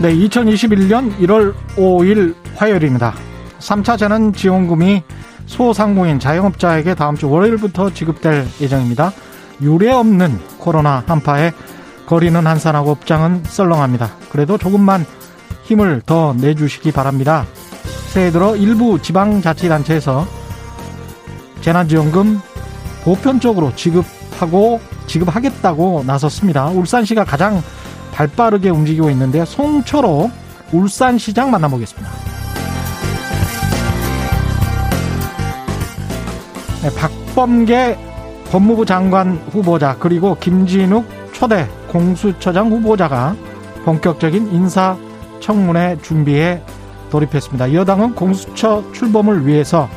네, 2021년 1월 5일 화요일입니다. 3차 재난 지원금이 소상공인 자영업자에게 다음 주 월요일부터 지급될 예정입니다. 유례 없는 코로나 한파에 거리는 한산하고 업장은 썰렁합니다. 그래도 조금만 힘을 더 내주시기 바랍니다. 새해 들어 일부 지방자치단체에서 재난지원금 보편적으로 지급하고 지급하겠다고 나섰습니다. 울산시가 가장 발빠르게 움직이고 있는데 송철호 울산시장 만나보겠습니다. 네, 박범계 법무부 장관 후보자 그리고 김진욱 초대 공수처장 후보자가 본격적인 인사 청문회 준비에 돌입했습니다. 여당은 공수처 출범을 위해서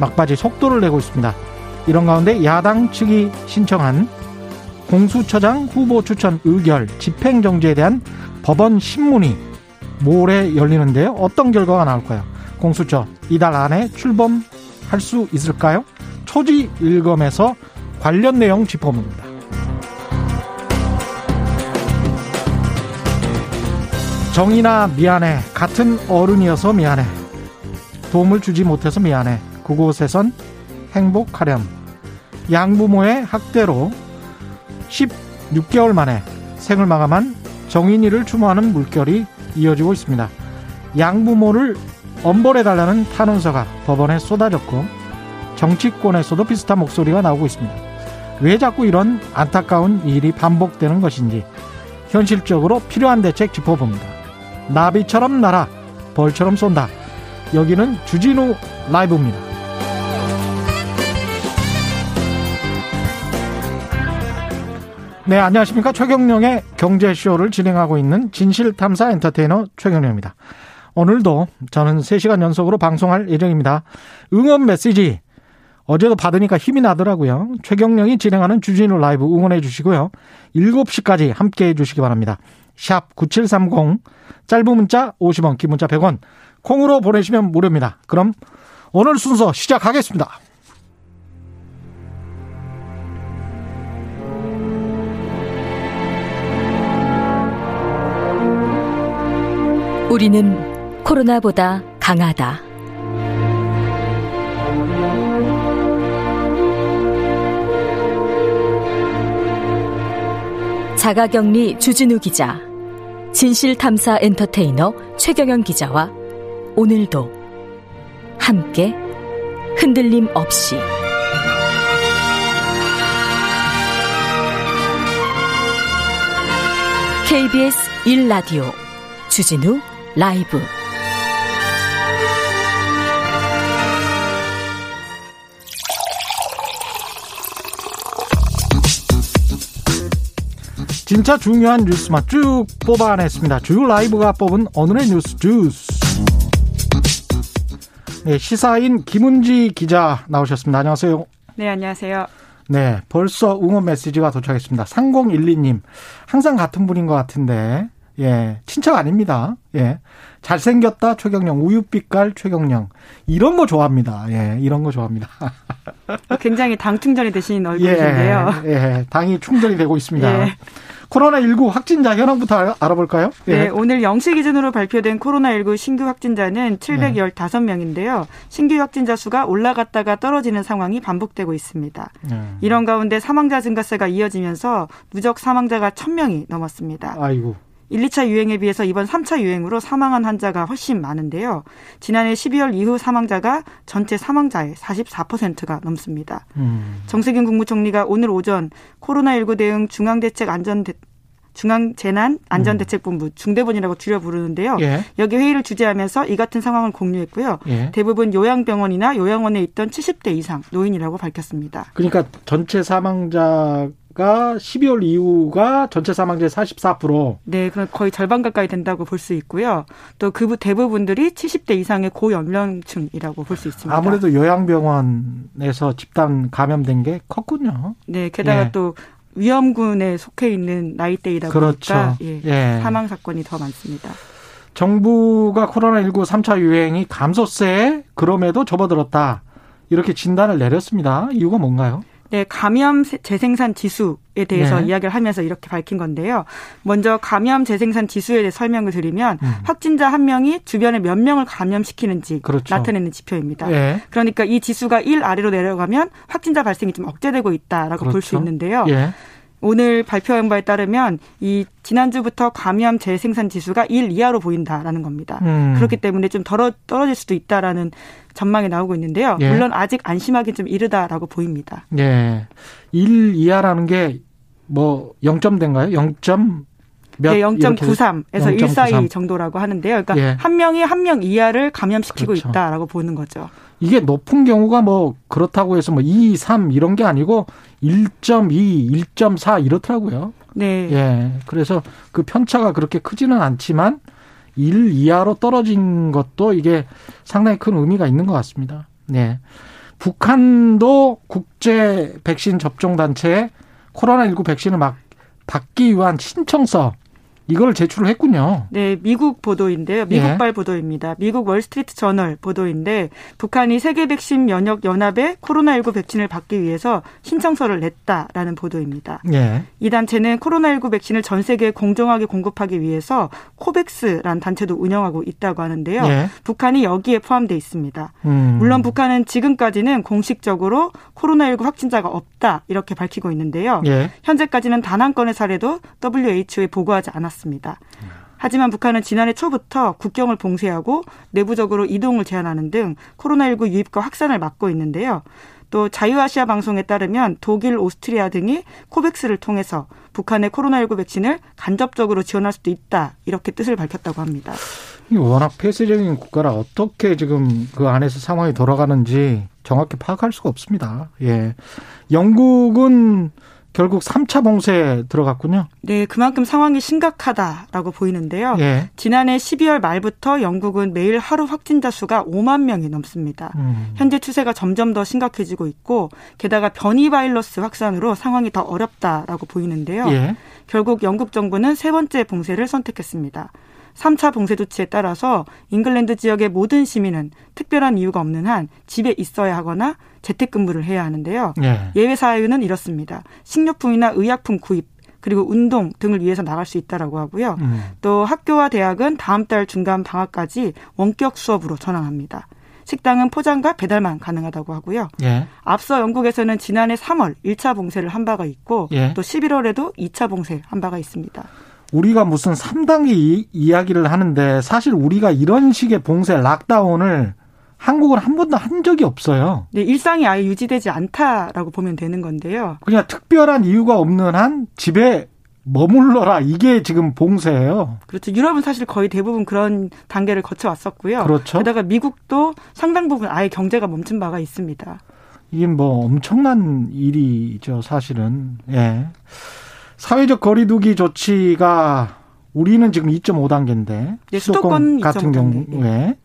막바지 속도를 내고 있습니다. 이런 가운데 야당 측이 신청한 공수처장 후보 추천 의결 집행정지에 대한 법원 신문이 모레 열리는데요. 어떤 결과가 나올까요? 공수처 이달 안에 출범할 수 있을까요? 초지 일검에서 관련 내용 짚어봅니다. 정이나 미안해. 같은 어른이어서 미안해. 도움을 주지 못해서 미안해. 그곳에선 행복하렴. 양부모의 학대로 16개월 만에 생을 마감한 정인이를 추모하는 물결이 이어지고 있습니다. 양부모를 엄벌해달라는 탄원서가 법원에 쏟아졌고 정치권에서도 비슷한 목소리가 나오고 있습니다. 왜 자꾸 이런 안타까운 일이 반복되는 것인지 현실적으로 필요한 대책 짚어봅니다. 나비처럼 날아 벌처럼 쏜다. 여기는 주진우 라이브입니다. 네, 안녕하십니까. 최경령의 경제쇼를 진행하고 있는 진실탐사 엔터테이너 최경령입니다. 오늘도 저는 3시간 연속으로 방송할 예정입니다. 응원 메시지 어제도 받으니까 힘이 나더라고요. 최경령이 진행하는 주진우 라이브 응원해 주시고요. 7시까지 함께 해 주시기 바랍니다. 샵 9730 짧은 문자 50원 긴 문자 100원 콩으로 보내시면 무료입니다. 그럼 오늘 순서 시작하겠습니다. 우리는 코로나보다 강하다. 자가격리 주진우 기자, 진실탐사 엔터테이너 최경영 기자와 오늘도 함께 흔들림 없이 KBS 1라디오 주진우 라이브 진짜 중요한 뉴스만 쭉 뽑아냈습니다. 주요 라이브가 뽑은 오늘의 뉴스 주스. 네, 시사인 김은지 기자 나오셨습니다. 안녕하세요. 네, 안녕하세요. 네, 벌써 응원 메시지가 도착했습니다. 3012님. 항상 같은 분인 것 같은데, 예, 친척 아닙니다. 예. 잘생겼다, 최경령. 우유빛깔, 최경령. 이런 거 좋아합니다. 예, 이런 거 좋아합니다. 굉장히 당 충전이 되신 얼굴이신데요. 예, 예, 당이 충전이 되고 있습니다. 예. 코로나19 확진자 현황부터 알아볼까요? 예. 네, 오늘 0시 기준으로 발표된 코로나19 신규 확진자는 715명인데요. 신규 확진자 수가 올라갔다가 떨어지는 상황이 반복되고 있습니다. 네. 이런 가운데 사망자 증가세가 이어지면서 누적 사망자가 1000명이 넘었습니다. 아이고. 1, 2차 유행에 비해서 이번 3차 유행으로 사망한 환자가 훨씬 많은데요. 지난해 12월 이후 사망자가 전체 사망자의 44%가 넘습니다. 음. 정세균 국무총리가 오늘 오전 코로나19 대응 중앙대책 안전 중앙재난안전대책본부 중대본이라고 줄여 부르는데요. 예. 여기 회의를 주재하면서 이 같은 상황을 공유했고요. 예. 대부분 요양병원이나 요양원에 있던 70대 이상 노인이라고 밝혔습니다. 그러니까 전체 사망자 가 12월 이후가 전체 사망자의 44%. 네, 그럼 거의 절반 가까이 된다고 볼 수 있고요. 또 그 대부분들이 70대 이상의 고연령층이라고 볼 수 있습니다. 아무래도 요양병원에서 집단 감염된 게 컸군요. 네, 게다가 예. 또 위험군에 속해 있는 나이대이다 그렇죠. 보니까 예, 예. 사망 사건이 더 많습니다. 정부가 코로나19 3차 유행이 감소세 그럼에도 접어들었다. 이렇게 진단을 내렸습니다. 이유가 뭔가요? 네, 감염 재생산 지수에 대해서 네. 이야기를 하면서 이렇게 밝힌 건데요. 먼저 감염 재생산 지수에 대해 설명을 드리면 음. 확진자 한 명이 주변에 몇 명을 감염시키는지 그렇죠. 나타내는 지표입니다. 네. 그러니까 이 지수가 1 아래로 내려가면 확진자 발생이 좀 억제되고 있다라고 그렇죠. 볼수 있는데요. 예. 오늘 발표한 바에 따르면 이 지난주부터 감염 재생산 지수가 1 이하로 보인다라는 겁니다. 음. 그렇기 때문에 좀 덜어, 떨어질 수도 있다라는 전망이 나오고 있는데요. 예. 물론 아직 안심하기 좀 이르다라고 보입니다. 예. 1 이하라는 게 뭐 0점대인가요? 0점 몇 네, 0.93에서 1 사이 정도라고 하는데요. 그러니까 예. 한 명이 한 명 이하를 감염시키고 그렇죠. 있다라고 보는 거죠. 이게 높은 경우가 뭐 그렇다고 해서 뭐 2, 3 이런 게 아니고 1.2, 1.4 이렇더라고요. 네. 예. 그래서 그 편차가 그렇게 크지는 않지만 1 이하로 떨어진 것도 이게 상당히 큰 의미가 있는 것 같습니다. 네. 북한도 국제 백신 접종 단체에 코로나19 백신을 막 받기 위한 신청서 이걸 제출을 했군요. 네, 미국 보도인데요. 미국발 예. 보도입니다. 미국 월스트리트 저널 보도인데 북한이 세계 백신 면역 연합에 코로나19 백신을 받기 위해서 신청서를 냈다라는 보도입니다. 예. 이 단체는 코로나19 백신을 전 세계에 공정하게 공급하기 위해서 코백스라는 단체도 운영하고 있다고 하는데요. 예. 북한이 여기에 포함돼 있습니다. 음. 물론 북한은 지금까지는 공식적으로 코로나19 확진자가 없다 이렇게 밝히고 있는데요. 예. 현재까지는 단 한 건의 사례도 WHO에 보고하지 않았습니다. 않았습니다. 하지만 북한은 지난해 초부터 국경을 봉쇄하고 내부적으로 이동을 제한하는 등 코로나19 유입과 확산을 막고 있는데요. 또 자유아시아 방송에 따르면 독일, 오스트리아 등이 코백스를 통해서 북한의 코로나19 백신을 간접적으로 지원할 수도 있다. 이렇게 뜻을 밝혔다고 합니다. 워낙 폐쇄적인 국가라 어떻게 지금 그 안에서 상황이 돌아가는지 정확히 파악할 수가 없습니다. 예. 영국은 결국 3차 봉쇄에 들어갔군요. 네, 그만큼 상황이 심각하다라고 보이는데요. 예. 지난해 12월 말부터 영국은 매일 하루 확진자 수가 5만 명이 넘습니다. 음. 현재 추세가 점점 더 심각해지고 있고 게다가 변이 바이러스 확산으로 상황이 더 어렵다라고 보이는데요. 예. 결국 영국 정부는 세 번째 봉쇄를 선택했습니다. 3차 봉쇄 조치에 따라서 잉글랜드 지역의 모든 시민은 특별한 이유가 없는 한 집에 있어야 하거나 재택근무를 해야 하는데요. 예. 예외 사유는 이렇습니다. 식료품이나 의약품 구입 그리고 운동 등을 위해서 나갈 수 있다라고 하고요. 음. 또 학교와 대학은 다음 달 중간 방학까지 원격 수업으로 전환합니다. 식당은 포장과 배달만 가능하다고 하고요. 예. 앞서 영국에서는 지난해 3월 1차 봉쇄를 한 바가 있고 예. 또 11월에도 2차 봉쇄 한 바가 있습니다. 우리가 무슨 3단계 이야기를 하는데 사실 우리가 이런 식의 봉쇄 락다운을 한국은 한 번도 한 적이 없어요. 네, 일상이 아예 유지되지 않다라고 보면 되는 건데요. 그냥 특별한 이유가 없는 한 집에 머물러라 이게 지금 봉쇄예요. 그렇죠. 유럽은 사실 거의 대부분 그런 단계를 거쳐 왔었고요. 그렇죠. 게다가 미국도 상당 부분 아예 경제가 멈춘 바가 있습니다. 이게 뭐 엄청난 일이죠, 사실은. 예. 사회적 거리두기 조치가 우리는 지금 2.5단계인데 네, 수도권, 수도권 같은 경우에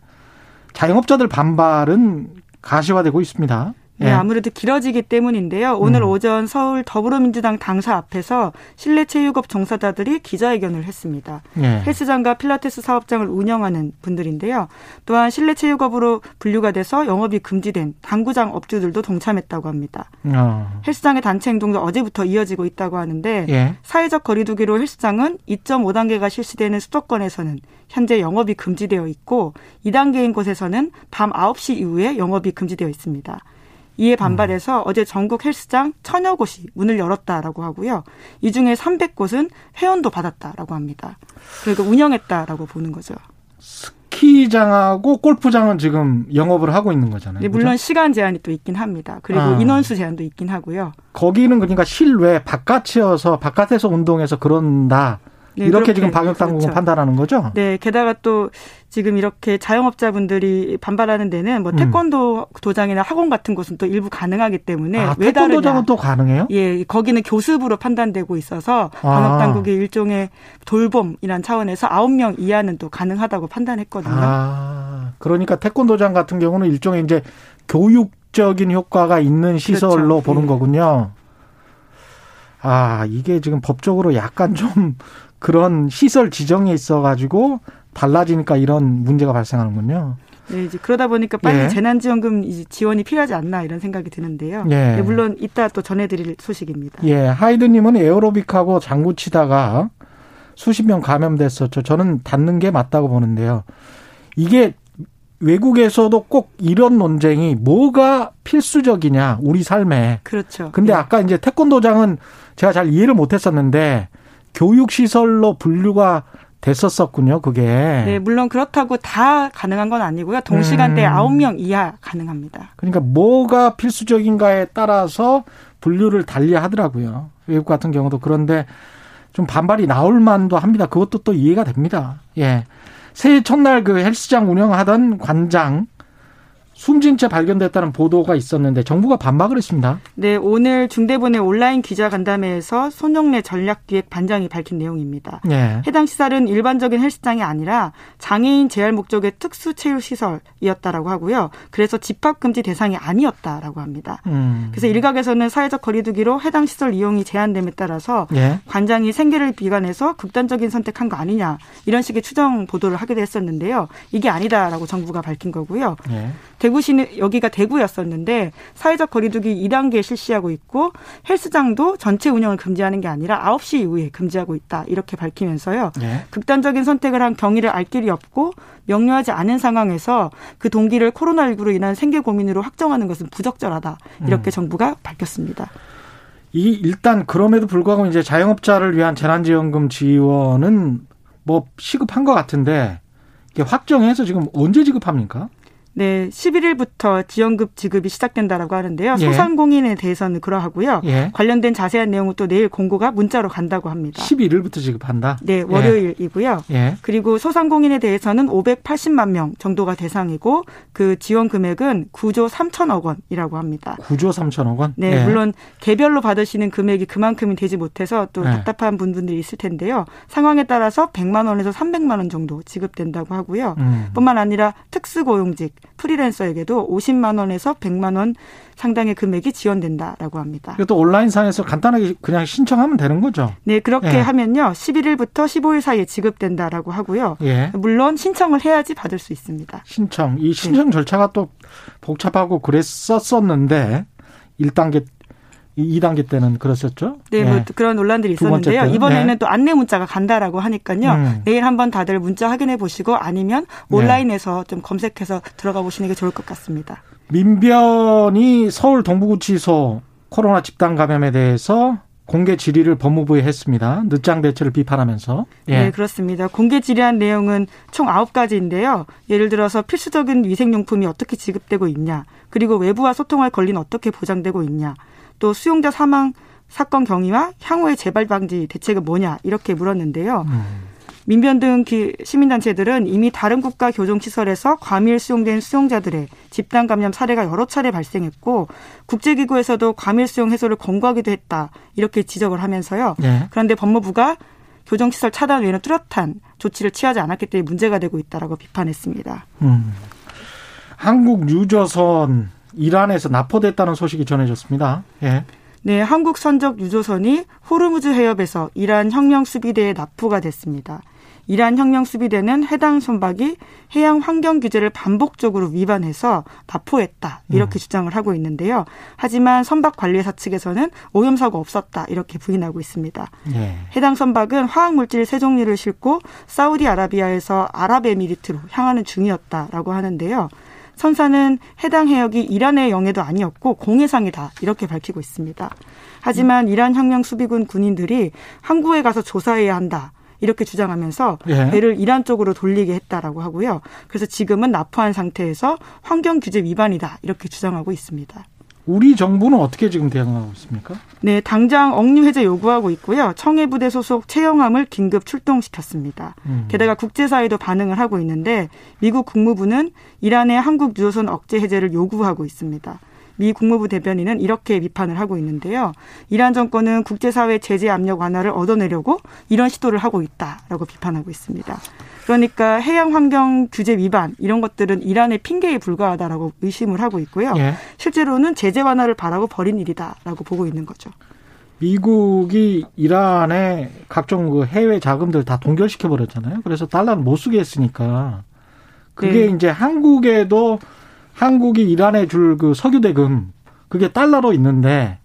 자영업자들 반발은 가시화되고 있습니다. 네, 예. 아무래도 길어지기 때문인데요. 오늘 음. 오전 서울 더불어민주당 당사 앞에서 실내 체육업 종사자들이 기자회견을 했습니다. 예. 헬스장과 필라테스 사업장을 운영하는 분들인데요. 또한 실내 체육업으로 분류가 돼서 영업이 금지된 당구장 업주들도 동참했다고 합니다. 어. 헬스장의 단체 행동도 어제부터 이어지고 있다고 하는데 예. 사회적 거리두기로 헬스장은 2.5단계가 실시되는 수도권에서는 현재 영업이 금지되어 있고 2단계인 곳에서는 밤 9시 이후에 영업이 금지되어 있습니다. 이에 반발해서 음. 어제 전국 헬스장 천여 곳이 문을 열었다라고 하고요. 이 중에 300곳은 회원도 받았다라고 합니다. 그러니까 운영했다라고 보는 거죠. 스키장하고 골프장은 지금 영업을 하고 있는 거잖아요. 네, 물론 그죠? 시간 제한이 또 있긴 합니다. 그리고 아. 인원수 제한도 있긴 하고요. 거기는 그러니까 실외 바깥이어서 바깥에서 운동해서 그런다. 네, 이렇게 지금 방역 당국은 그렇죠. 판단하는 거죠? 네. 게다가 또 지금 이렇게 자영업자분들이 반발하는 데는 뭐 음. 태권도 도장이나 학원 같은 곳은 또 일부 가능하기 때문에 아, 왜 태권도 도장은 또 가능해요? 예, 거기는 교습으로 판단되고 있어서 방역 당국이 아. 일종의 돌봄이란 차원에서 9명 이하는 또 가능하다고 판단했거든요. 아, 그러니까 태권도장 같은 경우는 일종의 이제 교육적인 효과가 있는 시설로 그렇죠. 보는 예. 거군요. 아, 이게 지금 법적으로 약간 좀 그런 시설 지정에 있어 가지고 달라지니까 이런 문제가 발생하는군요. 네, 이제 그러다 보니까 빨리 예. 재난지원금 지원이 필요하지 않나 이런 생각이 드는데요. 예. 네, 물론 이따 또 전해드릴 소식입니다. 예, 하이드님은 에어로빅하고 장구 치다가 수십 명 감염됐었죠. 저는 닫는 게 맞다고 보는데요. 이게 외국에서도 꼭 이런 논쟁이 뭐가 필수적이냐 우리 삶에. 그렇죠. 근데 예. 아까 이제 태권도장은 제가 잘 이해를 못했었는데 교육 시설로 분류가 됐었었군요, 그게. 네, 물론 그렇다고 다 가능한 건 아니고요. 동시간대 음. 9명 이하 가능합니다. 그러니까 뭐가 필수적인가에 따라서 분류를 달리 하더라고요. 외국 같은 경우도 그런데 좀 반발이 나올 만도 합니다. 그것도 또 이해가 됩니다. 예. 새해 첫날 그 헬스장 운영하던 관장 숨진 채 발견됐다는 보도가 있었는데 정부가 반박을 했습니다. 네, 오늘 중대본의 온라인 기자 간담회에서 손영래 전략기획 반장이 밝힌 내용입니다. 네. 해당 시설은 일반적인 헬스장이 아니라 장애인 재활 목적의 특수 체육 시설이었다라고 하고요. 그래서 집합 금지 대상이 아니었다라고 합니다. 음. 그래서 일각에서는 사회적 거리두기로 해당 시설 이용이 제한됨에 따라서 네. 관장이 생계를 비관해서 극단적인 선택한 거 아니냐 이런 식의 추정 보도를 하기도 했었는데요. 이게 아니다라고 정부가 밝힌 거고요. 네. 대구시는 여기가 대구였었는데 사회적 거리두기 2단계 실시하고 있고 헬스장도 전체 운영을 금지하는 게 아니라 9시 이후에 금지하고 있다. 이렇게 밝히면서요. 네. 극단적인 선택을 한 경위를 알 길이 없고 명료하지 않은 상황에서 그 동기를 코로나19로 인한 생계 고민으로 확정하는 것은 부적절하다. 이렇게 음. 정부가 밝혔습니다. 이 일단 그럼에도 불구하고 이제 자영업자를 위한 재난지원금 지원은 뭐 시급한 것 같은데 확정해서 지금 언제 지급합니까? 네, 11일부터 지원급 지급이 시작된다라고 하는데요. 예. 소상공인에 대해서는 그러하고요. 예. 관련된 자세한 내용은 또 내일 공고가 문자로 간다고 합니다. 11일부터 지급한다. 네, 월요일이고요. 예. 그리고 소상공인에 대해서는 580만 명 정도가 대상이고 그 지원 금액은 9조 3천억 원이라고 합니다. 9조 3천억 원? 네, 예. 물론 개별로 받으시는 금액이 그만큼이 되지 못해서 또 예. 답답한 분들이 있을 텐데요. 상황에 따라서 100만 원에서 300만 원 정도 지급된다고 하고요. 음. 뿐만 아니라 특수고용직 프리랜서에게도 50만 원에서 100만 원 상당의 금액이 지원된다라고 합니다. 이것도 온라인상에서 간단하게 그냥 신청하면 되는 거죠? 네, 그렇게 예. 하면요. 11일부터 15일 사이에 지급된다라고 하고요. 예. 물론 신청을 해야지 받을 수 있습니다. 신청. 이 신청 절차가 또 복잡하고 그랬었었는데 1단계 2단계 때는 그랬었죠. 네, 뭐 네. 그런 논란들이 있었는데요. 이번에는 네. 또 안내 문자가 간다라고 하니까요. 음. 내일 한번 다들 문자 확인해 보시고 아니면 네. 온라인에서 네. 좀 검색해서 들어가 보시는 게 좋을 것 같습니다. 민변이 서울 동부구치소 코로나 집단 감염에 대해서 공개 질의를 법무부에 했습니다. 늦장 대처를 비판하면서. 예. 네, 그렇습니다. 공개 질의한 내용은 총 9가지인데요. 예를 들어서 필수적인 위생용품이 어떻게 지급되고 있냐, 그리고 외부와 소통할 권리는 어떻게 보장되고 있냐, 또 수용자 사망 사건 경위와 향후의 재발 방지 대책은 뭐냐 이렇게 물었는데요. 음. 민변 등 시민단체들은 이미 다른 국가 교정시설에서 과밀 수용된 수용자들의 집단 감염 사례가 여러 차례 발생했고 국제기구에서도 과밀 수용 해소를 권고하기도 했다 이렇게 지적을 하면서요. 네. 그런데 법무부가 교정시설 차단 외에는 뚜렷한 조치를 취하지 않았기 때문에 문제가 되고 있다라고 비판했습니다. 음. 한국 유조선 이란에서 납포됐다는 소식이 전해졌습니다. 예. 네, 한국 선적 유조선이 호르무즈 해협에서 이란 혁명 수비대에 납포가 됐습니다. 이란 혁명 수비대는 해당 선박이 해양 환경 규제를 반복적으로 위반해서 납포했다 이렇게 음. 주장을 하고 있는데요. 하지만 선박 관리사 측에서는 오염 사고 없었다 이렇게 부인하고 있습니다. 네. 해당 선박은 화학 물질 세 종류를 싣고 사우디아라비아에서 아랍에미리트로 향하는 중이었다라고 하는데요. 선사는 해당 해역이 이란의 영해도 아니었고 공해상이다 이렇게 밝히고 있습니다. 하지만 이란 혁명 수비군 군인들이 항구에 가서 조사해야 한다. 이렇게 주장하면서 예. 배를 이란 쪽으로 돌리게 했다라고 하고요. 그래서 지금은 납포한 상태에서 환경 규제 위반이다 이렇게 주장하고 있습니다. 우리 정부는 어떻게 지금 대응하고 있습니까? 네, 당장 억류 해제 요구하고 있고요. 청해부대 소속 채영함을 긴급 출동시켰습니다. 음. 게다가 국제사회도 반응을 하고 있는데 미국 국무부는 이란의 한국 유조선 억제 해제를 요구하고 있습니다. 미 국무부 대변인은 이렇게 비판을 하고 있는데요. 이란 정권은 국제사회 제재 압력 완화를 얻어내려고 이런 시도를 하고 있다라고 비판하고 있습니다. 그러니까 해양 환경 규제 위반 이런 것들은 이란의 핑계에 불과하다라고 의심을 하고 있고요. 예. 실제로는 제재 완화를 바라고 벌인 일이다라고 보고 있는 거죠. 미국이 이란의 각종 그 해외 자금들 다 동결시켜 버렸잖아요. 그래서 달러를 못 쓰게 했으니까 그게 네. 이제 한국에도 한국이 이란에 줄 그 석유 대금 그게 달러로 있는데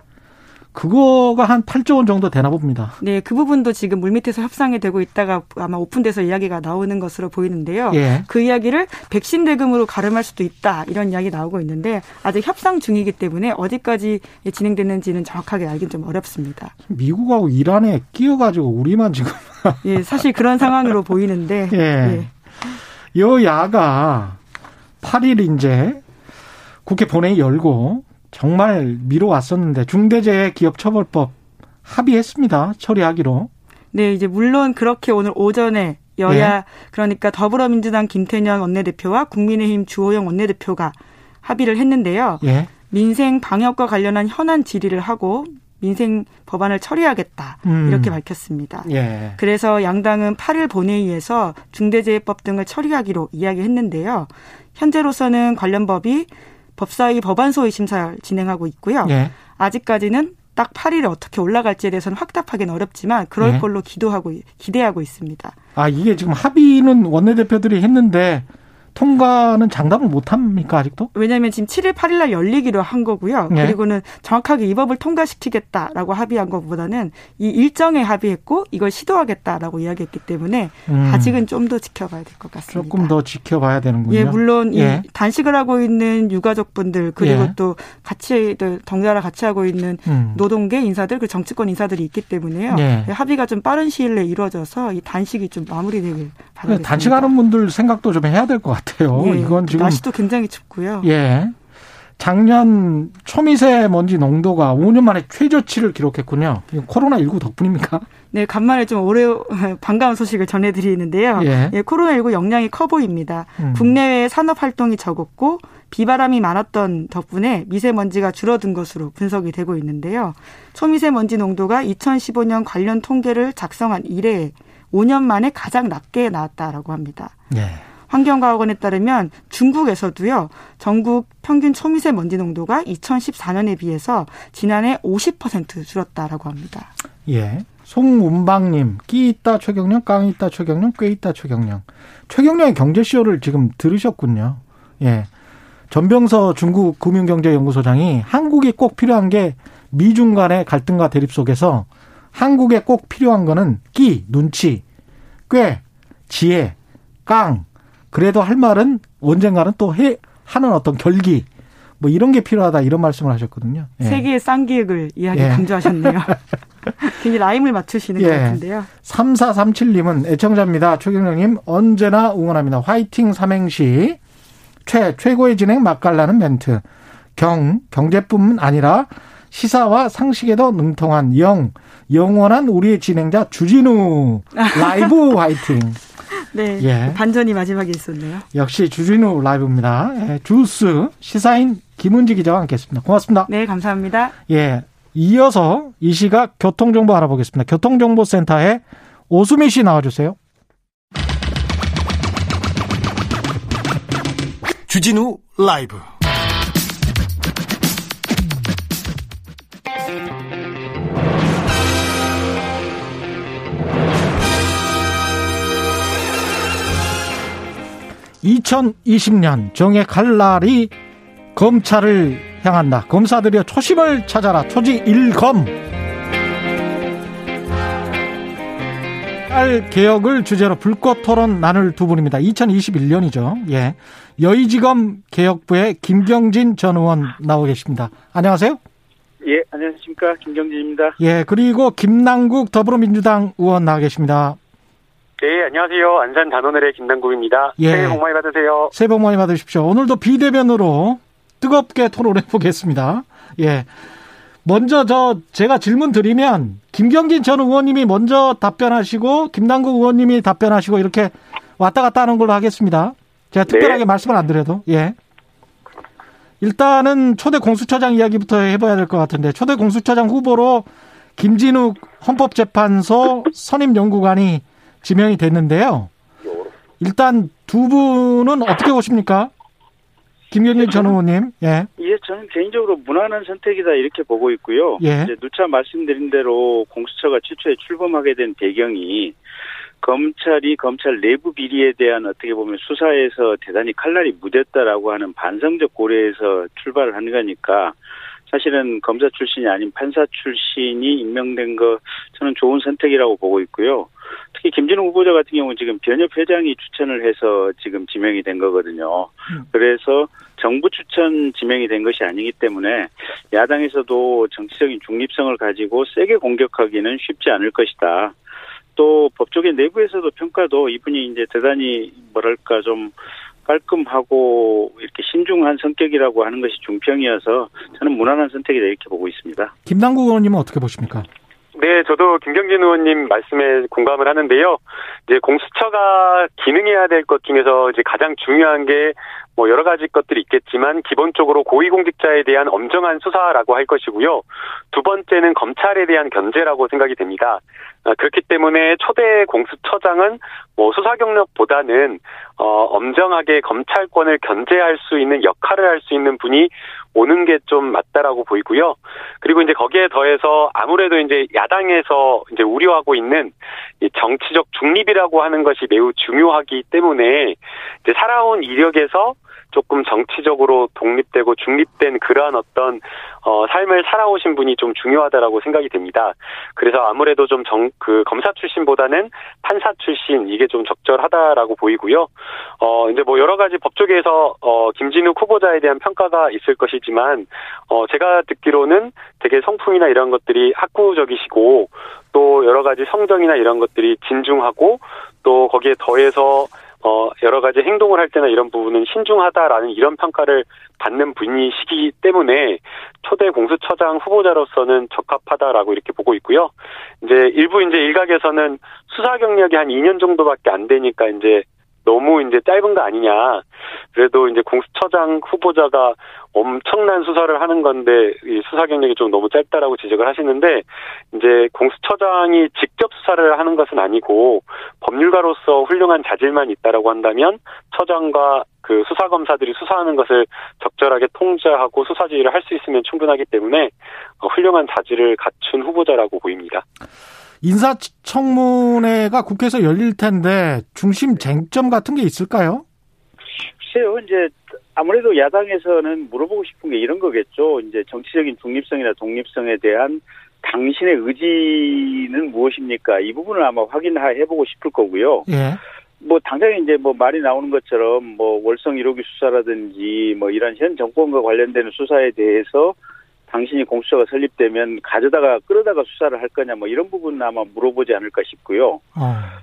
그거가 한 8조 원 정도 되나 봅니다. 네, 그 부분도 지금 물밑에서 협상이 되고 있다가 아마 오픈돼서 이야기가 나오는 것으로 보이는데요. 예. 그 이야기를 백신 대금으로 가름할 수도 있다 이런 이야기 나오고 있는데 아직 협상 중이기 때문에 어디까지 진행됐는지는 정확하게 알긴 좀 어렵습니다. 미국하고 이란에 끼어가지고 우리만 지금 예, 사실 그런 상황으로 보이는데 예. 예. 여야가 8일 이제 국회 본회의 열고 정말 미뤄왔었는데 중대재해기업처벌법 합의했습니다. 처리하기로. 네, 이제 물론 그렇게 오늘 오전에 여야 예. 그러니까 더불어민주당 김태년 원내대표와 국민의힘 주호영 원내대표가 합의를 했는데요. 예. 민생 방역과 관련한 현안 질의를 하고 민생 법안을 처리하겠다 음. 이렇게 밝혔습니다. 예. 그래서 양당은 8일 본회의에서 중대재해법 등을 처리하기로 이야기했는데요. 현재로서는 관련 법이 법사위 법안 소위 심사를 진행하고 있고요. 예. 아직까지는 딱 8일에 어떻게 올라갈지에 대해서는 확답하기는 어렵지만 그럴 예. 걸로 기도하고 기대하고 있습니다. 아 이게 지금 합의는 원내대표들이 했는데 통과는 장담을 못 합니까 아직도? 왜냐하면 지금 7일, 8일 날 열리기로 한 거고요. 네. 그리고는 정확하게 이 법을 통과시키겠다라고 합의한 것보다는 이 일정에 합의했고 이걸 시도하겠다라고 이야기했기 때문에 음. 아직은 좀 더 지켜봐야 될 것 같습니다. 조금 더 지켜봐야 되는군요. 예, 물론 예. 이 단식을 하고 있는 유가족분들 그리고 예. 또 같이 덩달아 같이 하고 있는 음. 노동계 인사들 그 정치권 인사들이 있기 때문에요. 예. 합의가 좀 빠른 시일 내에 이루어져서 이 단식이 좀 마무리되길 바라겠습니다. 단식하는 분들 생각도 좀 해야 될 것 같아요. 예, 이건 지금 날씨도 굉장히 춥고요. 예. 작년 초미세먼지 농도가 5년 만에 최저치를 기록했군요. 코로나19 덕분입니까? 네, 간만에 좀 오래 반가운 소식을 전해드리는데요. 예. 예 코로나19 영향이 커 보입니다. 음. 국내외 산업 활동이 적었고 비바람이 많았던 덕분에 미세먼지가 줄어든 것으로 분석이 되고 있는데요. 초미세먼지 농도가 2015년 관련 통계를 작성한 이래 5년 만에 가장 낮게 나왔다라고 합니다. 예. 환경과학원에 따르면 중국에서도요 전국 평균 초미세 먼지 농도가 2014년에 비해서 지난해 50% 줄었다라고 합니다. 예. 송운방님, 끼 있다 최경령, 깡 있다 최경령, 꽤 있다 최경령. 최경령의 경제쇼를 지금 들으셨군요. 예. 전병서 중국 금융경제연구소장이 한국이 꼭 필요한 게 미중 간의 갈등과 대립 속에서 한국에 꼭 필요한 거는 끼, 눈치, 꽤, 지혜, 깡, 그래도 할 말은 언젠가는 또 해, 하는 어떤 결기, 뭐 이런 게 필요하다 이런 말씀을 하셨거든요. 예. 세계의 쌍기획을 이야기 예. 강조하셨네요. 굉장히 라임을 맞추시는 예. 것 같은데요. 3437님은 애청자입니다. 최경영님 언제나 응원합니다. 화이팅 삼행시. 최, 최고의 진행 맛깔나는 멘트. 경, 경제뿐만 아니라 시사와 상식에도 능통한 영, 영원한 우리의 진행자 주진우 라이브 화이팅. 네. 예. 반전이 마지막에 있었네요. 역시 주진우 라이브입니다. 예. 주스 시사인 김은지 기자와 함께했습니다. 고맙습니다. 네, 감사합니다. 예. 이어서 이 시각 교통정보 알아보겠습니다. 교통정보센터에 오수미 씨 나와주세요. 주진우 라이브. 2020년 정의 칼날이 검찰을 향한다. 검사들여 초심을 찾아라. 초지 일검. 칼 개혁을 주제로 불꽃 토론 나눌 두 분입니다. 2021년이죠. 예. 여의지검 개혁부의 김경진 전 의원 나오 계십니다. 안녕하세요. 예, 안녕하십니까. 김경진입니다. 예, 그리고 김남국 더불어민주당 의원 나와 계십니다. 네, 안녕하세요. 안산 단원을의 김남국입니다. 예. 새해 복 많이 받으세요. 새해 복 많이 받으십시오. 오늘도 비대면으로 뜨겁게 토론해 보겠습니다. 예. 먼저 저 제가 질문 드리면 김경진 전 의원님이 먼저 답변하시고 김남국 의원님이 답변하시고 이렇게 왔다 갔다 하는 걸로 하겠습니다. 제가 특별하게 네. 말씀을 안 드려도 예. 일단은 초대 공수처장 이야기부터 해봐야 될 것 같은데 초대 공수처장 후보로 김진욱 헌법재판소 선임연구관이 지명이 됐는데요. 일단 두 분은 어떻게 보십니까? 김경진 전 의원님, 예. 예, 저는 개인적으로 무난한 선택이다 이렇게 보고 있고요. 예. 이제 누차 말씀드린 대로 공수처가 최초에 출범하게 된 배경이 검찰이 검찰 내부 비리에 대한 어떻게 보면 수사에서 대단히 칼날이 무뎠다라고 하는 반성적 고려에서 출발을 하는 거니까 사실은 검사 출신이 아닌 판사 출신이 임명된 거 저는 좋은 선택이라고 보고 있고요. 특히 김진우 후보자 같은 경우는 지금 변협 회장이 추천을 해서 지금 지명이 된 거거든요. 음. 그래서 정부 추천 지명이 된 것이 아니기 때문에 야당에서도 정치적인 중립성을 가지고 세게 공격하기는 쉽지 않을 것이다. 또 법조계 내부에서도 평가도 이분이 이제 대단히 뭐랄까 좀 깔끔하고 이렇게 신중한 성격이라고 하는 것이 중평이어서 저는 무난한 선택이다 이렇게 보고 있습니다. 김남국 의원님은 어떻게 보십니까? 네, 저도 김경진 의원님 말씀에 공감을 하는데요. 이제 공수처가 기능해야 될 것 중에서 이제 가장 중요한 게 뭐 여러 가지 것들이 있겠지만 기본적으로 고위공직자에 대한 엄정한 수사라고 할 것이고요. 두 번째는 검찰에 대한 견제라고 생각이 됩니다. 아, 그렇기 때문에 초대 공수처장은 뭐 수사 경력보다는 어 엄정하게 검찰권을 견제할 수 있는 역할을 할 수 있는 분이 오는 게 좀 맞다라고 보이고요. 그리고 이제 거기에 더해서 아무래도 이제 야당에서 이제 우려하고 있는 이 정치적 중립이라고 하는 것이 매우 중요하기 때문에 이제 살아온 이력에서 조금 정치적으로 독립되고 중립된 그러한 어떤 어 삶을 살아오신 분이 좀 중요하다라고 생각이 됩니다. 그래서 아무래도 좀 정 그 검사 출신보다는 판사 출신 이게 좀 적절하다라고 보이고요. 어 이제 뭐 여러 가지 법조계에서 어 김진욱 후보자에 대한 평가가 있을 것이지만 어 제가 듣기로는 되게 성품이나 이런 것들이 학구적이시고 또 여러 가지 성정이나 이런 것들이 진중하고 또 거기에 더해서 어, 여러 가지 행동을 할 때나 이런 부분은 신중하다라는 이런 평가를 받는 분이시기 때문에 초대 공수처장 후보자로서는 적합하다라고 이렇게 보고 있고요. 이제 일부 이제 일각에서는 수사 경력이 한 2년 정도밖에 안 되니까 이제 너무 이제 짧은 거 아니냐. 그래도 이제 공수처장 후보자가 엄청난 수사를 하는 건데 이 수사 경력이 좀 너무 짧다라고 지적을 하시는데 이제 공수처장이 직접 수사를 하는 것은 아니고 법률가로서 훌륭한 자질만 있다라고 한다면 처장과 그 수사 검사들이 수사하는 것을 적절하게 통제하고 수사 지휘를 할 수 있으면 충분하기 때문에 훌륭한 자질을 갖춘 후보자라고 보입니다. 인사청문회가 국회에서 열릴 텐데 중심 쟁점 같은 게 있을까요? 글쎄요, 이제 아무래도 야당에서는 물어보고 싶은 게 이런 거겠죠. 이제 정치적인 중립성이나 독립성에 대한 당신의 의지는 무엇입니까? 이 부분을 아마 확인해보고 싶을 거고요. 예. 뭐 당장에 이제 뭐 말이 나오는 것처럼 뭐 월성 1호기 수사라든지 뭐 이런 현 정권과 관련되는 수사에 대해서 당신이 공수처가 설립되면 가져다가 끌어다가 수사를 할 거냐 뭐 이런 부분은 아마 물어보지 않을까 싶고요. 아.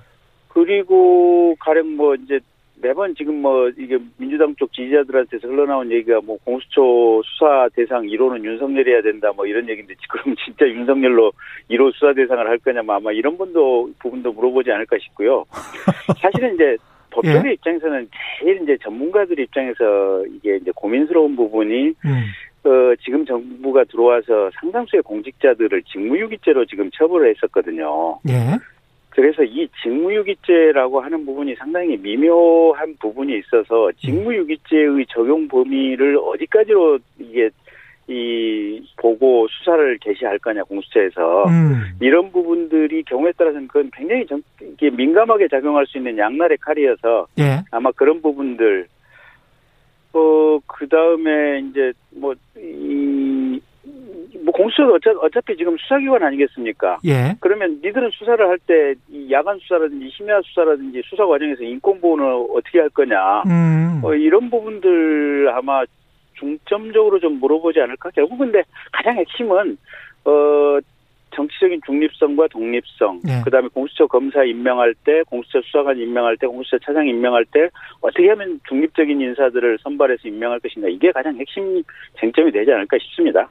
그리고 가령 뭐 이제 매번 지금 뭐 이게 민주당 쪽 지지자들한테서 흘러나온 얘기가 뭐 공수처 수사 대상 1호는 윤석열이어야 된다 뭐 이런 얘기인데 그럼 진짜 윤석열로 1호 수사 대상을 할 거냐 뭐 아마 이런 분도 부분도 물어보지 않을까 싶고요. 사실은 이제 법조계 예? 입장에서는 제일 이제 전문가들 입장에서 이게 이제 고민스러운 부분이 음. 어, 지금 정부가 들어와서 상당수의 공직자들을 직무유기죄로 지금 처벌을 했었거든요. 예. 그래서 이 직무유기죄라고 하는 부분이 상당히 미묘한 부분이 있어서 직무유기죄의 적용 범위를 어디까지로 이게 이 보고 수사를 개시할 거냐 공수처에서 음. 이런 부분들이 경우에 따라서는 그건 굉장히 좀 이게 민감하게 작용할 수 있는 양날의 칼이어서 예. 아마 그런 부분들 어, 그 다음에 이제 뭐, 이, 뭐 공수처가 어차, 어차피 지금 수사기관 아니겠습니까? 예. 그러면 니들은 수사를 할때이 야간 수사라든지 심야 수사라든지 수사 과정에서 인권보호는 어떻게 할 거냐? 음. 어, 이런 부분들 아마 중점적으로 좀 물어보지 않을까? 결국 근데 가장 핵심은 어 정치적인 중립성과 독립성, 네. 그다음에 공수처 검사 임명할 때, 공수처 수사관 임명할 때, 공수처 차장 임명할 때 어떻게 하면 중립적인 인사들을 선발해서 임명할 것인가 이게 가장 핵심 쟁점이 되지 않을까 싶습니다.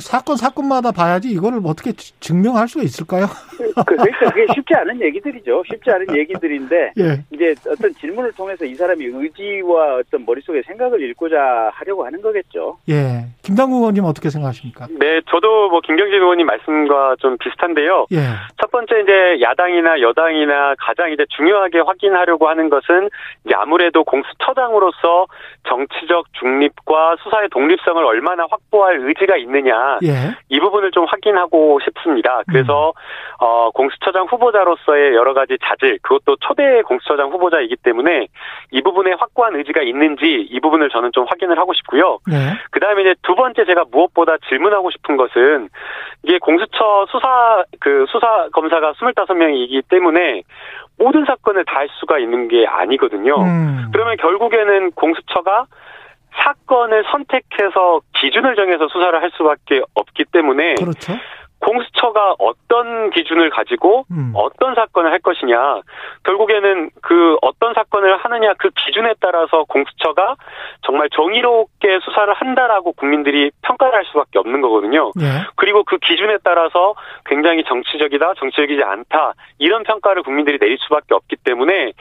사건 사건마다 봐야지 이거를 뭐 어떻게 증명할 수가 있을까요? 그, 그러니까 그게 쉽지 않은 얘기들이죠. 쉽지 않은 얘기들인데 예. 이제 어떤 질문을 통해서 이 사람이 의지와 어떤 머릿속에 생각을 읽고자 하려고 하는 거겠죠. 예. 김당국 의원님 어떻게 생각하십니까? 네, 저도 뭐 김경진 의원님 말씀과 좀 비슷한데요. 예. 첫 번째 이제 야당이나 여당이나 가장 이제 중요하게 확인하려고 하는 것은 이제 아무래도 공수처장으로서 정치적 중립과 수사의 독립성을 얼마나 확보할 의지가 있느냐 예. 이 부분을 좀 확인하고 싶습니다. 그래서 음. 어, 공수처장 후보자로서의 여러 가지 자질 그것도 초대 공수처장 후보자이기 때문에 이 부분에 확고한 의지가 있는지 이 부분을 저는 좀 확인을 하고 싶고요. 예. 그 다음에 이제 두 번째 제가 무엇보다 질문하고 싶은 것은 이게 공수처 수사 그 수사 검사가 25명이기 때문에 모든 사건을 다 할 수가 있는 게 아니거든요. 음. 그러면 결국에는 공수처가 사건을 선택해서 기준을 정해서 수사를 할 수밖에 없기 때문에 그렇죠. 공수처가 어떤 기준을 가지고 음. 어떤 사건을 할 것이냐 결국에는 그 어떤 사건을 하느냐 그 기준에 따라서 공수처가 정말 정의롭게 수사를 한다라고 국민들이 평가를 할 수밖에 없는 거거든요. 예. 그리고 그 기준에 따라서 굉장히 정치적이다, 정치적이지 않다 이런 평가를 국민들이 내릴 수밖에 없기 때문에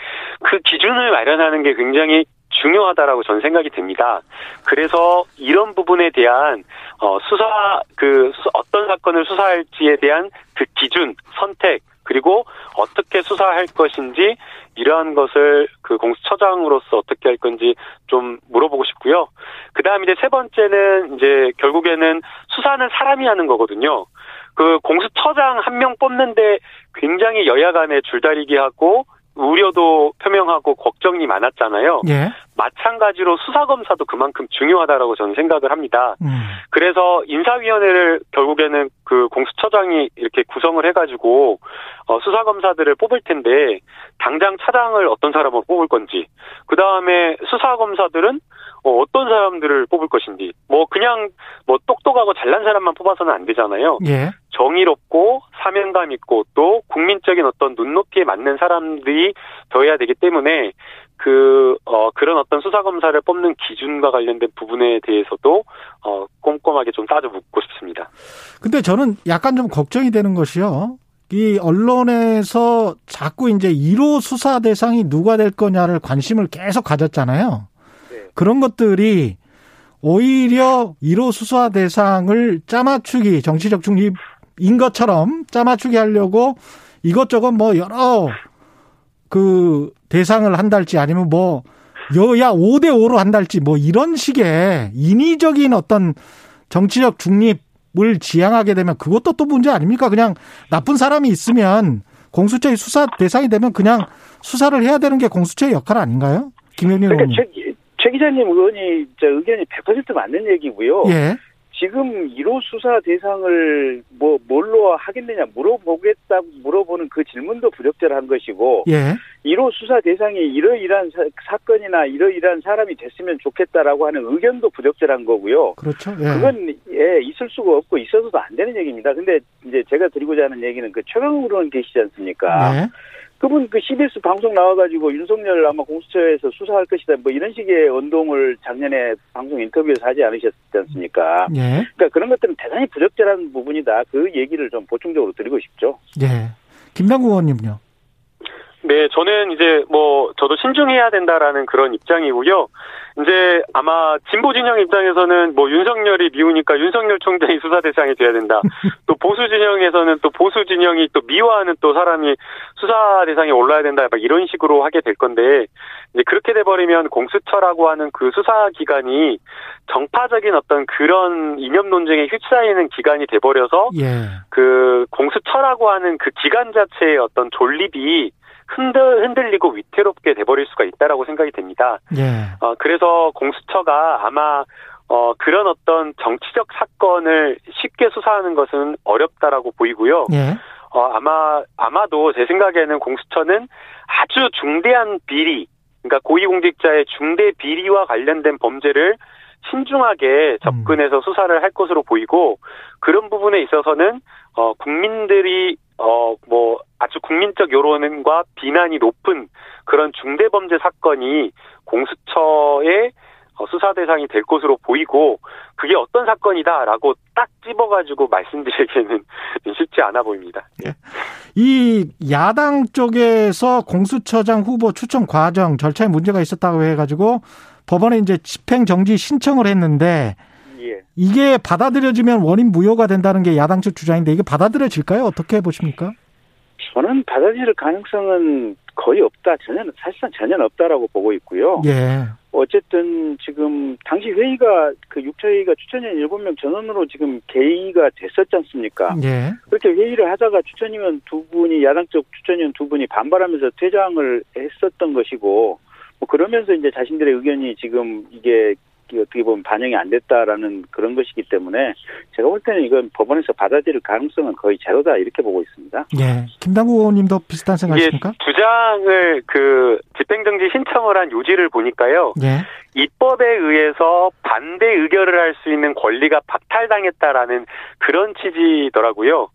그 기준을 마련하는 게 굉장히 중요하다라고 저는 생각이 듭니다. 그래서 이런 부분에 대한 어, 수사 그 수- 어떤 사건을 수사할지에 대한 그 기준, 선택 그리고 어떻게 수사할 것인지 이러한 것을 그 공수처장으로서 어떻게 할 건지 좀 물어보고 싶고요. 그 다음 이제 세 번째는 이제 결국에는 수사는 사람이 하는 거거든요. 그 공수처장 한 명 뽑는데 굉장히 여야 간에 줄다리기 하고 우려도 표명하고 걱정이 많았잖아요. 예. 마찬가지로 수사검사도 그만큼 중요하다라고 저는 생각을 합니다. 음. 그래서 인사위원회를 결국에는 그 공수처장이 이렇게 구성을 해가지고 어, 수사검사들을 뽑을 텐데 당장 차장을 어떤 사람으로 뽑을 건지 그 다음에 수사검사들은 어, 어떤 사람들을 뽑을 것인지 뭐 그냥 뭐 똑똑하고 잘난 사람만 뽑아서는 안 되잖아요. 예. 정의롭고 사명감 있고 또 국민적인 어떤 눈높이에 맞는 사람들이 더해야 되기 때문에 그, 어, 그런 어떤 수사검사를 뽑는 기준과 관련된 부분에 대해서도, 어, 꼼꼼하게 좀 따져 묻고 싶습니다. 근데 저는 약간 좀 걱정이 되는 것이요. 이 언론에서 자꾸 이제 1호 수사 대상이 누가 될 거냐를 관심을 계속 가졌잖아요. 네. 그런 것들이 오히려 1호 수사 대상을 짜맞추기, 정치적 중립인 것처럼 짜맞추기 하려고 이것저것 뭐 여러 그 대상을 한달지 아니면 뭐 여야 5대 5로 한달지 뭐 이런 식의 인위적인 어떤 정치적 중립을 지향하게 되면 그것도 또 문제 아닙니까? 그냥 나쁜 사람이 있으면 공수처의 수사 대상이 되면 그냥 수사를 해야 되는 게 공수처의 역할 아닌가요? 김영민 그러니까 의원님. 최, 최 기자님 의원이 저 의견이 100% 맞는 얘기고요. 예. 지금 1호 수사 대상을 뭐 뭘로 하겠느냐 물어보겠다 물어보는 그 질문도 부적절한 것이고 예. 1호 수사 대상이 이러이러한 사, 건이나 이러이러한 사람이 됐으면 좋겠다라고 하는 의견도 부적절한 거고요. 그렇죠. 예. 그건 예 있을 수가 없고 있어서도 안 되는 얘기입니다. 근데 이제 제가 드리고자 하는 얘기는 그 최강 의원 계시지 않습니까? 네. 그분 그 CBS 방송 나와가지고 윤석열 아마 공수처에서 수사할 것이다 뭐 이런 식의 운동을 작년에 방송 인터뷰에서 하지 않으셨지 않습니까? 예. 그러니까 그런 것들은 대단히 부적절한 부분이다. 그 얘기를 좀 보충적으로 드리고 싶죠. 예. 김남국 의원님요. 네, 저는 이제 뭐, 저도 신중해야 된다라는 그런 입장이고요. 이제 아마 진보 진영 입장에서는 뭐 윤석열이 미우니까 윤석열 총장이 수사 대상이 돼야 된다. 또 보수 진영에서는 또 보수 진영이 또 미워하는 또 사람이 수사 대상에 올라야 된다. 막 이런 식으로 하게 될 건데 이제 그렇게 돼 버리면 공수처라고 하는 그 수사 기관이 정파적인 어떤 그런 이념 논쟁에 휩싸이는 기관이 돼 버려서 예. 그 공수처라고 하는 그 기관 자체의 어떤 존립이 흔들, 흔들리고 위태롭게 돼버릴 수가 있다라고 생각이 됩니다. 예. 어, 그래서 공수처가 아마 어, 그런 어떤 정치적 사건을 쉽게 수사하는 것은 어렵다라고 보이고요. 예. 어, 아마, 아마도 제 생각에는 공수처는 아주 중대한 비리, 그러니까 고위공직자의 중대 비리와 관련된 범죄를 신중하게 접근해서 수사를 할 것으로 보이고, 그런 부분에 있어서는, 어, 국민들이, 어, 뭐, 아주 국민적 여론과 비난이 높은 그런 중대범죄 사건이 공수처에 어, 수사 대상이 될 것으로 보이고 그게 어떤 사건이다라고 딱 집어가지고 말씀드리기에는 쉽지 않아 보입니다. 예. 이 야당 쪽에서 공수처장 후보 추천 과정 절차에 문제가 있었다고 해가지고 법원에 이제 집행 정지 신청을 했는데 예. 이게 받아들여지면 원인 무효가 된다는 게 야당 측 주장인데 이게 받아들여질까요? 어떻게 보십니까? 저는 받아들일 가능성은 거의 없다. 전혀 사실상 전혀 없다라고 보고 있고요. 예. 어쨌든 지금 당시 회의가 그 6차 회의가 추천위원 7명 전원으로 지금 개의가 됐었지 않습니까? 예. 그렇게 회의를 하다가 추천위원 두 분이 야당 쪽 추천위원 두 분이 반발하면서 퇴장을 했었던 것이고 뭐 그러면서 이제 자신들의 의견이 지금 이게 어떻게 보면 반영이 안 됐다라는 그런 것이기 때문에 제가 볼 때는 이건 법원에서 받아들일 가능성은 거의 제로다 이렇게 보고 있습니다. 예. 김당구 의원님도 비슷한 생각이십니까? 예, 주장을 그 집행정지 신청을 한 요지를 보니까요. 예. 입법에 의해서 반대 의결을 할 수 있는 권리가 박탈당했다라는 그런 취지더라고요.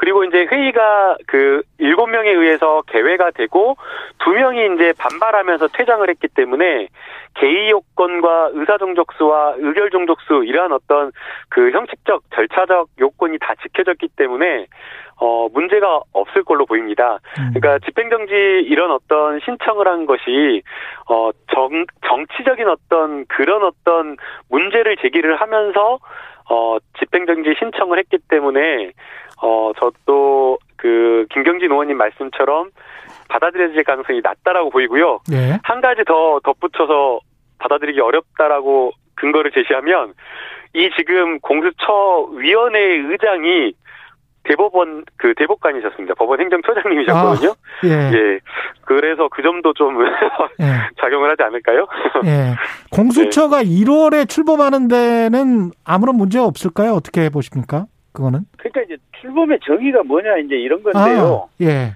그리고 이제 회의가 그 일곱 명에 의해서 개회가 되고 두 명이 이제 반발하면서 퇴장을 했기 때문에 개의 요건과 의사 종족수와 의결 종족수 이러한 어떤 그 형식적 절차적 요건이 다 지켜졌기 때문에 어 문제가 없을 걸로 보입니다. 음. 그러니까 집행정지 이런 어떤 신청을 한 것이 어정 정치적인 어떤 그런 어떤 문제를 제기를 하면서 어 집행정지 신청을 했기 때문에 어, 저도 그 김경진 의원님 말씀처럼 받아들여질 가능성이 낮다라고 보이고요. 네. 한 가지 더 덧붙여서 받아들이기 어렵다라고 근거를 제시하면 이 지금 공수처 위원회 의장이 대법원 그 대법관이셨습니다. 법원 행정처장님이셨거든요. 아, 예. 예. 그래서 그 점도 좀 예. 작용을 하지 않을까요? 예. 공수처가 네. 1월에 출범하는 데는 아무런 문제가 없을까요? 어떻게 보십니까? 그거는? 그러니까 이제 출범의 정의가 뭐냐 이제 이런 건데요. 아, 예.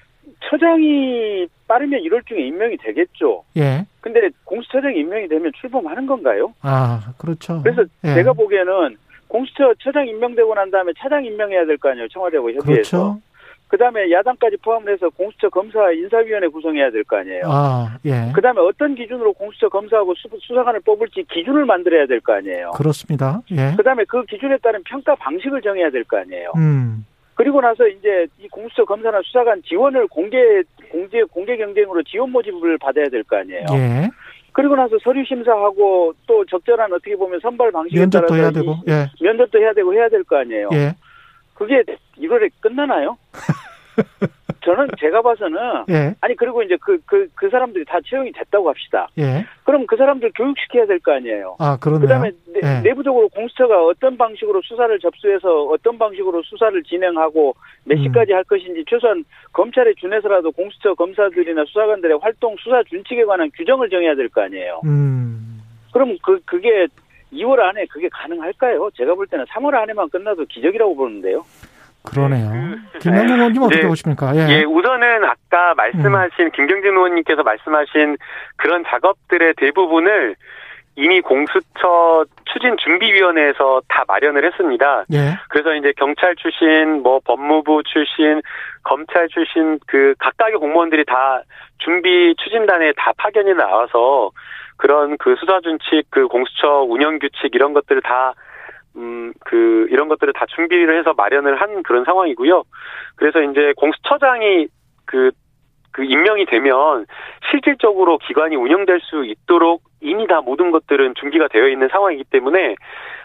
처장이 빠르면 1월 중에 임명이 되겠죠. 예. 근데 공수처장이 임명이 되면 출범하는 건가요? 아, 그렇죠. 그래서 예. 제가 보기에는 공수처 처장 임명되고 난 다음에 차장 임명해야 될 거 아니에요. 청와대하고 협의해서. 그렇죠. 그다음에 야당까지 포함해서 공수처 검사 인사위원회 구성해야 될 거 아니에요. 아, 예. 그다음에 어떤 기준으로 공수처 검사하고 수, 사관을 뽑을지 기준을 만들어야 될 거 아니에요. 그렇습니다. 예. 그다음에 그 기준에 따른 평가 방식을 정해야 될 거 아니에요. 음. 그리고 나서 이제 이 공수처 검사나 수사관 지원을 공개 공개 공개 경쟁으로 지원 모집을 받아야 될 거 아니에요. 예. 그리고 나서 서류 심사하고 또 적절한 어떻게 보면 선발 방식에 면접도 따라서 해야 되고 예. 면접도 해야 되고 해야 될 거 아니에요. 예. 그게 1월에 끝나나요? 저는 제가 봐서는 예. 아니 그리고 이제 그 그 그 그 사람들이 다 채용이 됐다고 합시다. 예. 그럼 그 사람들 교육시켜야 될 거 아니에요. 아 그러네요. 그다음에 예. 내 부적으로 공수처가 어떤 방식으로 수사를 접수해서 어떤 방식으로 수사를 진행하고 몇 음. 시까지 음. 할 것인지 최소한 검찰에 준해서라도 공수처 검사들이나 수사관들의 활동 수사 준칙에 관한 규정을 정해야 될 거 아니에요. 음. 그럼 그 그게 2월 안에 그게 가능할까요? 제가 볼 때는 3월 안에만 끝나도 기적이라고 보는데요. 그러네요. 그, 김남국 의원님 어떻게 네, 보십니까? 예. 예, 우선은 아까 말씀하신 음. 김경진 의원님께서 말씀하신 그런 작업들의 대부분을 이미 공수처 추진 준비위원회에서 다 마련을 했습니다. 예. 그래서 이제 경찰 출신, 뭐 법무부 출신, 검찰 출신 그 각각의 공무원들이 다 준비 추진단에 다 파견이 나와서 그런 그 수사 준칙, 그 공수처 운영 규칙 이런 것들을 다 음, 그, 이런 것들을 다 준비를 해서 마련을 한 그런 상황이고요. 그래서 이제 공수처장이 그, 그 임명이 되면 실질적으로 기관이 운영될 수 있도록 이미 다 모든 것들은 준비가 되어 있는 상황이기 때문에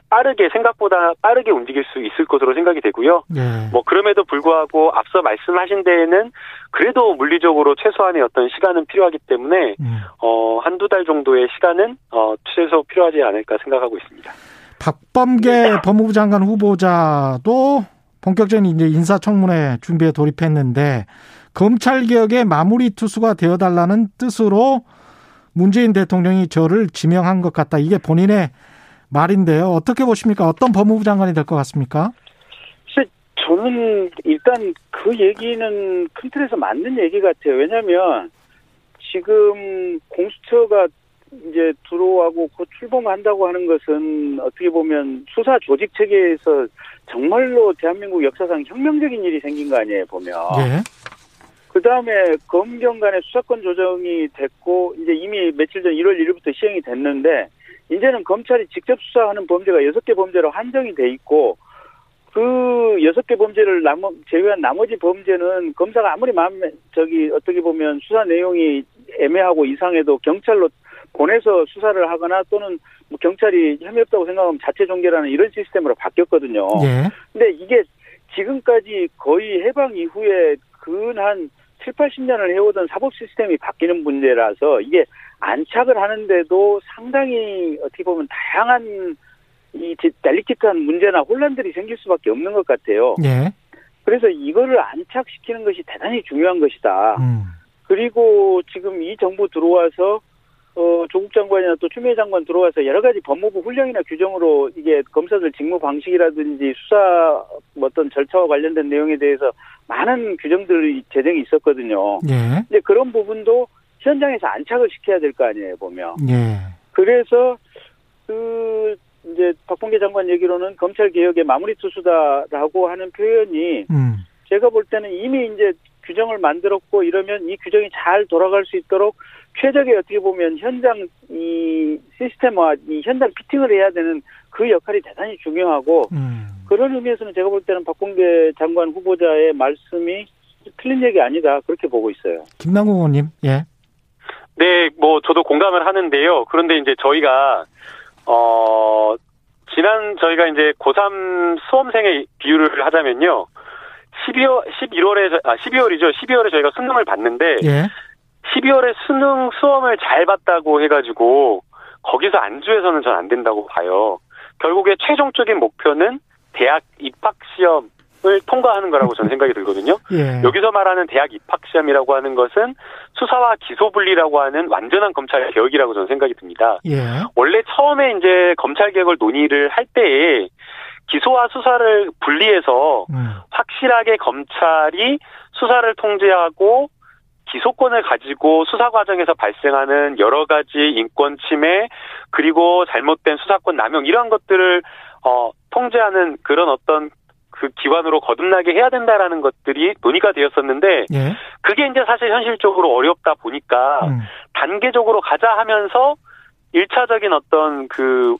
빠르게 생각보다 빠르게 움직일 수 있을 것으로 생각이 되고요. 네. 뭐 그럼에도 불구하고 앞서 말씀하신 데에는 그래도 물리적으로 최소한의 어떤 시간은 필요하기 때문에 음. 어 한두 달 정도의 시간은 어 최소 필요하지 않을까 생각하고 있습니다. 박범계 네. 법무부 장관 후보자도 본격적인 이제 인사청문회 준비에 돌입했는데 검찰 개혁의 마무리 투수가 되어달라는 뜻으로 문재인 대통령이 저를 지명한 것 같다. 이게 본인의 말인데요. 어떻게 보십니까? 어떤 법무부 장관이 될 것 같습니까? 저는 일단 그 얘기는 큰 틀에서 맞는 얘기 같아요. 왜냐하면 지금 공수처가 이제 들어오고 곧 출범한다고 하는 것은 어떻게 보면 수사 조직 체계에서 정말로 대한민국 역사상 혁명적인 일이 생긴 거 아니에요 보면. 예. 그 다음에 검경 간의 수사권 조정이 됐고 이제 이미 며칠 전 1월 1일부터 시행이 됐는데 이제는 검찰이 직접 수사하는 범죄가 여섯 개 범죄로 한정이 돼 있고 그 여섯 개 범죄를 나머, 제외한 나머지 범죄는 검사가 아무리 마음에 저기 어떻게 보면 수사 내용이 애매하고 이상해도 경찰로 보내서 수사를 하거나 또는 뭐 경찰이 혐의 없다고 생각하면 자체 종결하는 이런 시스템으로 바뀌었거든요. 예. 근데 이게 지금까지 거의 해방 이후에 근한 7, 80년을 해오던 사법 시스템이 바뀌는 문제라서 이게 안착을 하는데도 상당히 어떻게 보면 다양한 이 델리키트한 문제나 혼란들이 생길 수밖에 없는 것 같아요. 예. 그래서 이거를 안착시키는 것이 대단히 중요한 것이다. 음. 그리고 지금 이 정부 들어와서 어, 조국 장관이나 또 추미애 장관 들어와서 여러 가지 법무부 훈령이나 규정으로 이게 검사들 직무 방식이라든지 수사 뭐 어떤 절차와 관련된 내용에 대해서 많은 규정들이 제정이 있었거든요. 예. 근데 그런 부분도 현장에서 안착을 시켜야 될 거 아니에요, 보면. 예. 그래서 그 이제 박봉계 장관 얘기로는 검찰 개혁의 마무리 투수다라고 하는 표현이 음. 제가 볼 때는 이미 이제 규정을 만들었고 이러면 이 규정이 잘 돌아갈 수 있도록 최적의 어떻게 보면 현장 이 시스템화 이 현장 피팅을 해야 되는 그 역할이 대단히 중요하고 음. 그런 의미에서는 제가 볼 때는 박봉계 장관 후보자의 말씀이 틀린 얘기 아니다 그렇게 보고 있어요. 김남국 의원님. 예. 네, 뭐 저도 공감을 하는데요. 그런데 이제 저희가 어 지난 저희가 이제 고3 수험생의 비율을 하자면요. 12월 11월에 아 12월이죠. 12월에 저희가 수능을 봤는데 예. 12월에 수능 수험을 잘 봤다고 해가지고 거기서 안주해서는 전 안 된다고 봐요. 결국에 최종적인 목표는 대학 입학 시험 을 통과하는 거라고 저는 생각이 들거든요. 예. 여기서 말하는 대학 입학 시험이라고 하는 것은 수사와 기소 분리라고 하는 완전한 검찰 개혁이라고 저는 생각이 듭니다. 예. 원래 처음에 이제 검찰 개혁을 논의를 할 때에 기소와 수사를 분리해서 음. 확실하게 검찰이 수사를 통제하고 기소권을 가지고 수사 과정에서 발생하는 여러 가지 인권 침해 그리고 잘못된 수사권 남용 이러한 것들을 어 통제하는 그런 어떤 그 기관으로 거듭나게 해야 된다라는 것들이 논의가 되었었는데 예. 그게 이제 사실 현실적으로 어렵다 보니까 음. 단계적으로 가자 하면서 일차적인 어떤 그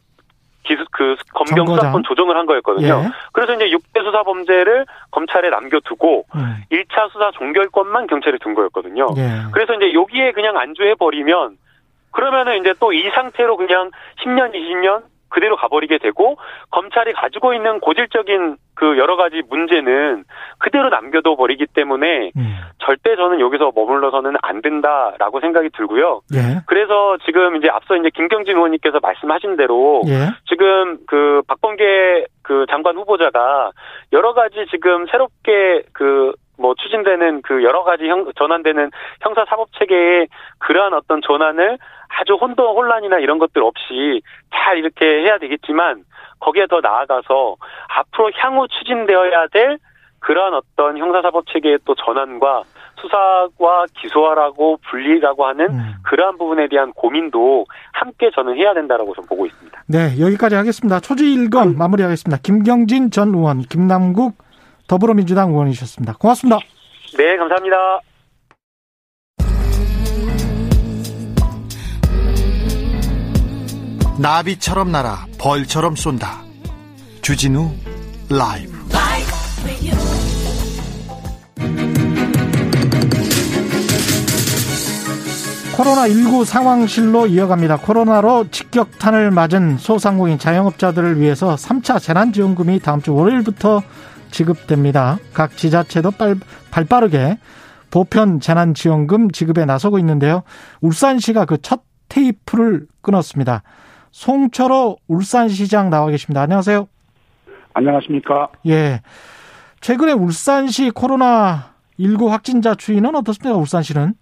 기수 그 검경. 수사권 조정을 한 거였거든요. 예. 그래서 이제 6대 수사 범죄를 검찰에 남겨두고 음. 1차 수사 종결권만 경찰에 둔 거였거든요. 예. 그래서 이제 여기에 그냥 안주해 버리면 그러면은 이제 또 이 상태로 그냥 10년, 20년 그대로 가버리게 되고 검찰이 가지고 있는 고질적인 그 여러 가지 문제는 그대로 남겨둬 버리기 때문에 음. 절대 저는 여기서 머물러서는 안 된다라고 생각이 들고요. 예. 그래서 지금 이제 앞서 이제 김경진 의원님께서 말씀하신 대로 예. 지금 그 박범계 그 장관 후보자가 여러 가지 지금 새롭게 그 뭐 추진되는 그 여러 가지 형, 전환되는 형사 사법 체계의 그러한 어떤 전환을 아주 혼돈 혼란이나 이런 것들 없이 잘 이렇게 해야 되겠지만 거기에 더 나아가서 앞으로 향후 추진되어야 될 그러한 어떤 형사 사법 체계의 또 전환과 수사와 기소하라고 분리라고 하는 음. 그러한 부분에 대한 고민도 함께 저는 해야 된다라고 좀 보고 있습니다. 네, 여기까지 하겠습니다. 초지일검 마무리하겠습니다. 김경진 전 의원, 김남국 더불어민주당 의원이셨습니다. 고맙습니다. 네, 감사합니다. 나비처럼 날아 벌처럼 쏜다. 주진우 라이브. 코로나19 상황실로 이어갑니다. 코로나로 직격탄을 맞은 소상공인 자영업자들을 위해서 3차 재난지원금이 다음 주 월요일부터 지급됩니다. 각 지자체도 빨, 발빠르게 보편 재난지원금 지급에 나서고 있는데요. 울산시가 그 첫 테이프를 끊었습니다. 송철호 울산시장 나와 계십니다. 안녕하세요. 안녕하십니까. 예. 최근에 울산시 코로나19 확진자 추이는 어떻습니까? 울산시는?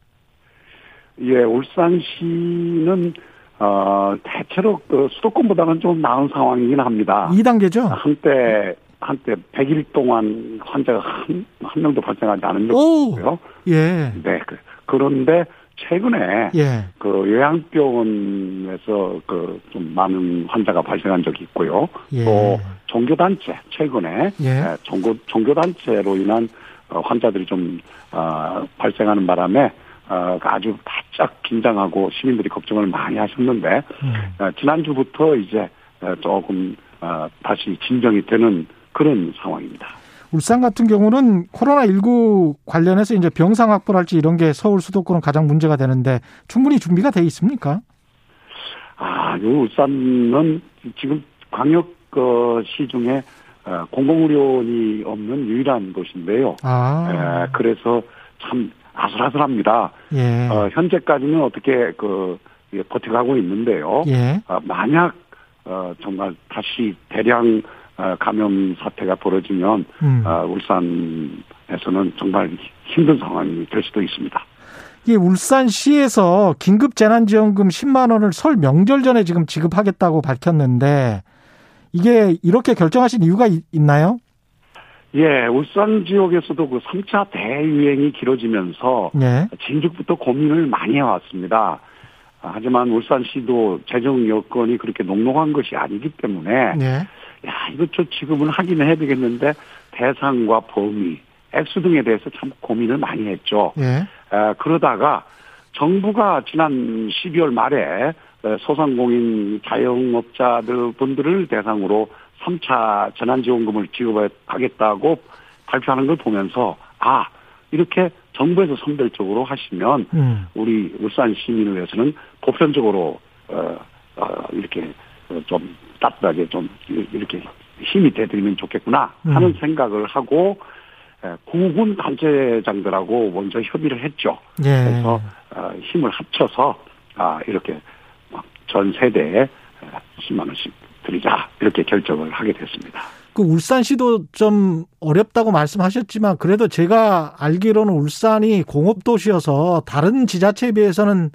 예, 울산시는 어, 대체로 그 수도권보다는 좀 나은 상황이긴 합니다. 2단계죠? 한때 한때 100일 동안 환자가 한, 한 명도 발생하지 않은 적이 오! 있고요. 예. 네. 그- 그런데 최근에 예. 그 요양병원에서 그 좀 많은 환자가 발생한 적이 있고요. 예. 또 종교단체 최근에 예. 예, 종교 종교단체로 인한 어, 환자들이 좀 어, 발생하는 바람에 어, 아주 바짝 긴장하고 시민들이 걱정을 많이 하셨는데 음. 어, 지난주부터 이제 어, 조금 어, 다시 진정이 되는 그런 상황입니다. 울산 같은 경우는 코로나19 관련해서 이제 병상 확보랄지 이런 게 서울 수도권은 가장 문제가 되는데 충분히 준비가 돼 있습니까? 아, 요 울산은 지금 광역 시 중에 어, 공공의료원이 없는 유일한 곳인데요. 아. 에, 그래서 참 아슬아슬합니다. 예. 어, 현재까지는 어떻게 그 버텨가고 있는데요. 예. 어, 만약 어, 정말 다시 대량 어, 감염 사태가 벌어지면 음. 어, 울산에서는 정말 힘든 상황이 될 수도 있습니다. 이 울산시에서 긴급 재난지원금 10만 원을 설 명절 전에 지금 지급하겠다고 밝혔는데 이게 이렇게 결정하신 이유가 있나요? 예, 울산 지역에서도 그 3차 대유행이 길어지면서 예. 진즉부터 고민을 많이 해왔습니다. 하지만 울산시도 재정 여건이 그렇게 녹록한 것이 아니기 때문에 예. 야 이거 저 지금은 하긴 해야 되겠는데 대상과 범위, 액수 등에 대해서 참 고민을 많이 했죠. 예. 아, 그러다가 정부가 지난 12월 말에 소상공인 자영업자들 분들을 대상으로 3차 재난지원금을 지급하겠다고 발표하는 걸 보면서 아 이렇게 정부에서 선별적으로 하시면 음. 우리 울산 시민을 위해서는 보편적으로 어, 어 이렇게 좀 따뜻하게 좀 이렇게 힘이 돼드리면 좋겠구나 하는 음. 생각을 하고 구군 단체장들하고 먼저 협의를 했죠. 예. 그래서 어, 힘을 합쳐서 아 이렇게 전 세대에 10만 원씩 드리자 이렇게 결정을 하게 됐습니다. 그 울산시도 좀 어렵다고 말씀하셨지만 그래도 제가 알기로는 울산이 공업 도시여서 다른 지자체에 비해서는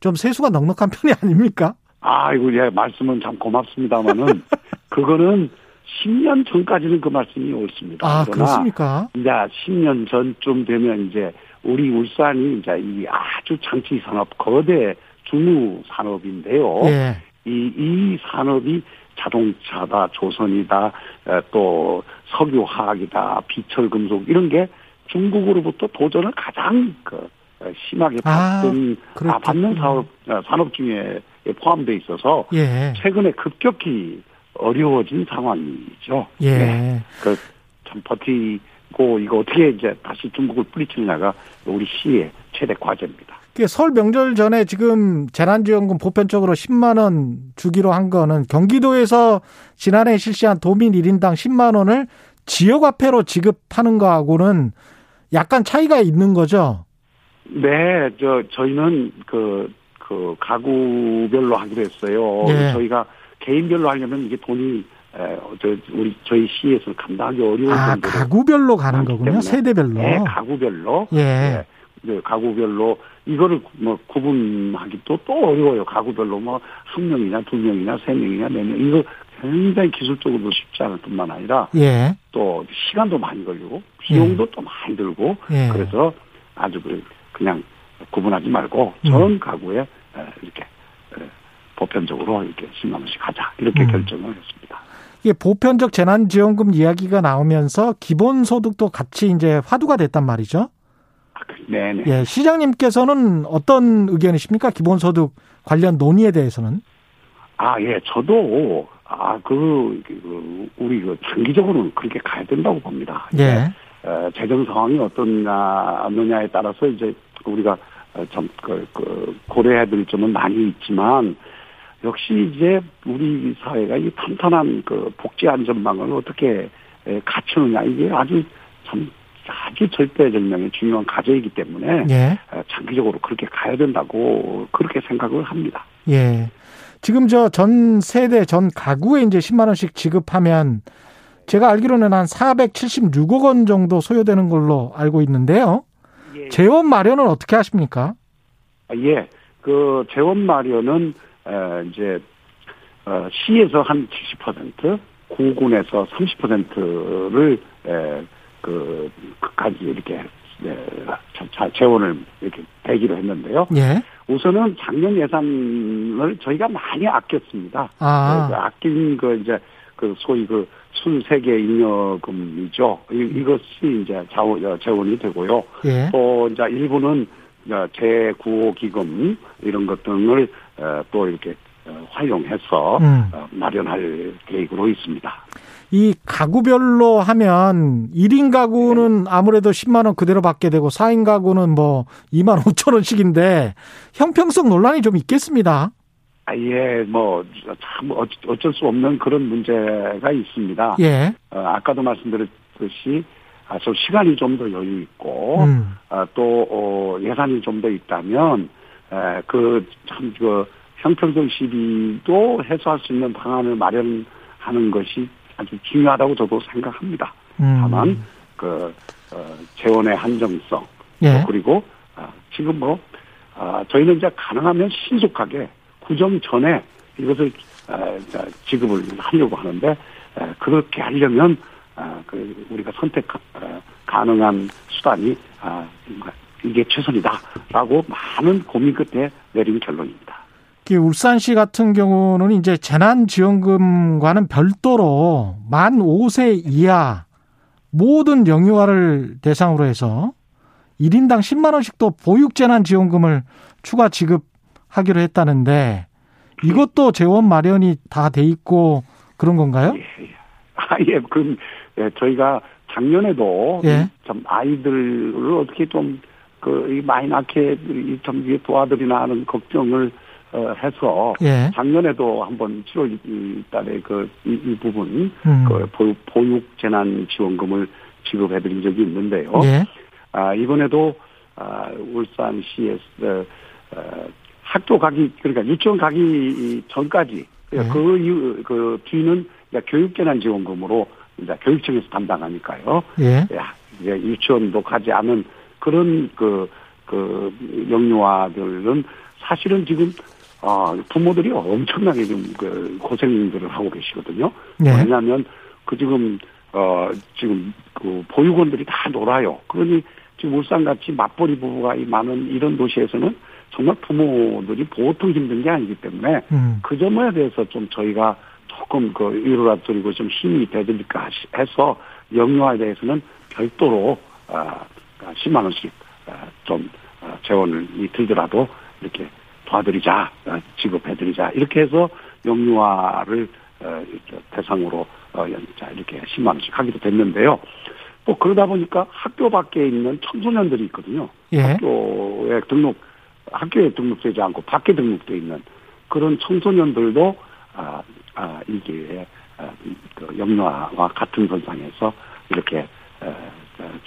좀 세수가 넉넉한 편이 아닙니까? 아이고 예 말씀은 참 고맙습니다만은 그거는 10년 전까지는 그 말씀이 옳습니다. 아 그렇습니까? 이제 10년 전쯤 되면 이제 우리 울산이 이제 이 아주 장치 산업 거대 중무 산업인데요. 예. 이, 이 산업이 자동차다, 조선이다, 또 석유화학이다, 비철금속 이런 게 중국으로부터 도전을 가장 그 심하게 아, 받던 아, 아, 받는 사업 어, 산업 중에 포함돼 있어서 예. 최근에 급격히 어려워진 상황이죠. 예. 네. 그참 버티고 이거 어떻게 이제 다시 중국을 뿌리치느냐가 우리 시의 최대 과제입니다. 설 명절 전에 지금 재난지원금 보편적으로 10만 원 주기로 한 거는 경기도에서 지난해 실시한 도민 1인당 10만 원을 지역화폐로 지급하는 거하고는 약간 차이가 있는 거죠? 네, 저 저희는 그, 그 가구별로 하기로 했어요. 네. 저희가 개인별로 하려면 이게 돈이 에, 저 우리 저희 시에서 감당하기 어려운 아, 가구별로 가는 거군요. 세대별로. 네, 가구별로. 예. 네. 네, 가구별로 이거를 뭐 구분하기도 또 어려워요. 가구별로 뭐 한 명이냐 두 명이냐 세 명이냐 네 명. 이거 굉장히 기술적으로도 쉽지 않을 뿐만 아니라 예. 또 시간도 많이 걸리고 비용도 예. 또 많이 들고 예. 그래서 아주 그 그냥 구분하지 말고 음. 전 음. 가구에 이렇게 보편적으로 이렇게 10만 원씩 하자 이렇게 음. 결정을 했습니다. 이게 보편적 재난지원금 이야기가 나오면서 기본소득도 같이 이제 화두가 됐단 말이죠. 네네. 예, 시장님께서는 어떤 의견이십니까? 기본소득 관련 논의에 대해서는? 아, 예, 저도, 아, 그, 그 우리 그 장기적으로는 그렇게 가야 된다고 봅니다. 예. 어, 재정 상황이 어떻느냐에 따라서 이제 우리가 좀, 그, 그, 고려해야 될 점은 많이 있지만, 역시 이제 우리 사회가 이 탄탄한 그 복지 안전망을 어떻게 갖추느냐, 이게 아주 참 아주 절대절명의 중요한 과제이기 때문에 예. 어, 장기적으로 그렇게 가야 된다고 그렇게 생각을 합니다. 예. 지금 저 전 세대 전 가구에 이제 10만 원씩 지급하면 제가 알기로는 한 476억 원 정도 소요되는 걸로 알고 있는데요. 예. 재원 마련은 어떻게 하십니까? 아, 예. 그 재원 마련은 이제 어, 시에서 한 70%, 구군에서 30%를 그, 끝까지 이렇게, 네, 자, 재원을 이렇게 대기로 했는데요. 예. 우선은 작년 예산을 저희가 많이 아꼈습니다. 아. 네, 아낀 그 이제 그 소위 그 순세계 잉여금이죠. 이, 이것이 이제 자원, 어, 재원이 되고요. 예. 또 이제 일부는 재구호 기금 이런 것 등을 또 이렇게 활용해서 음. 마련할 계획으로 있습니다. 이 가구별로 하면 1인 가구는 네. 아무래도 10만 원 그대로 받게 되고 4인 가구는 뭐 2만 5천 원씩인데 형평성 논란이 좀 있겠습니다. 아, 예, 뭐, 참, 어쩔 수 없는 그런 문제가 있습니다. 예. 어, 아까도 말씀드렸듯이, 아, 저 시간이 좀 더 여유 있고, 음. 아, 또, 어, 예산이 좀 더 있다면, 에, 그, 참, 그, 형평성 시비도 해소할 수 있는 방안을 마련하는 것이 아주 중요하다고 저도 생각합니다. 음. 다만 그 어, 재원의 한정성 예. 그리고 아, 지금 뭐 아, 저희는 이제 가능하면 신속하게 구정 전에 이것을 아, 지급을 하려고 하는데 아, 그렇게 하려면 아, 그 우리가 선택 아, 가능한 수단이 아, 이게 최선이다라고 많은 고민 끝에 내린 결론입니다. 울산시 같은 경우는 이제 재난지원금과는 별도로 만 5세 이하 모든 영유아를 대상으로 해서 1인당 10만 원씩 또 보육재난지원금을 추가 지급 하기로 했다는데 이것도 재원 마련이 다 돼 있고 그런 건가요? 예, 예. 아, 예, 그, 예, 저희가 작년에도 예. 좀 아이들을 어떻게 좀, 그, 많이 낳게 좀 도와드리나 하는 걱정을 어, 해서 예. 작년에도 한번 7월 달에 그 이, 이 부분 음. 그 보육, 보육 재난 지원금을 지급해드린 적이 있는데요. 예. 아 이번에도 아 울산시에서 어, 학교 가기 그러니까 유치원 가기 전까지 예. 그 이후 그 뒤는 교육 재난 지원금으로 이제 교육청에서 담당하니까요. 예. 이제 유치원도 가지 않은 그런 그, 그, 영유아들은 사실은 지금 아, 부모들이 엄청나게 좀그 고생들을 하고 계시거든요. 네. 왜냐하면 그 지금 어 지금 그 보육원들이 다 놀아요. 그러니 지금 울산같이 맞벌이 부부가 이 많은 이런 도시에서는 정말 부모들이 보통 힘든 게 아니기 때문에 음. 그 점에 대해서 좀 저희가 조금 그 위로라 드리고 좀 힘이 되드릴까 해서 영유아에 대해서는 별도로 아 10만 원씩 좀 재원을 들더라도 이렇게 도와드리자, 어, 지급해드리자 이렇게 해서 영유아를 어, 대상으로 어, 이렇게 10만 원씩 하기도 됐는데요. 또 그러다 보니까 학교 밖에 있는 청소년들이 있거든요. 예. 학교에 등록 학교에 등록되지 않고 밖에 등록돼 있는 그런 청소년들도 아, 아 이게 아, 그 영유아와 같은 선상에서 이렇게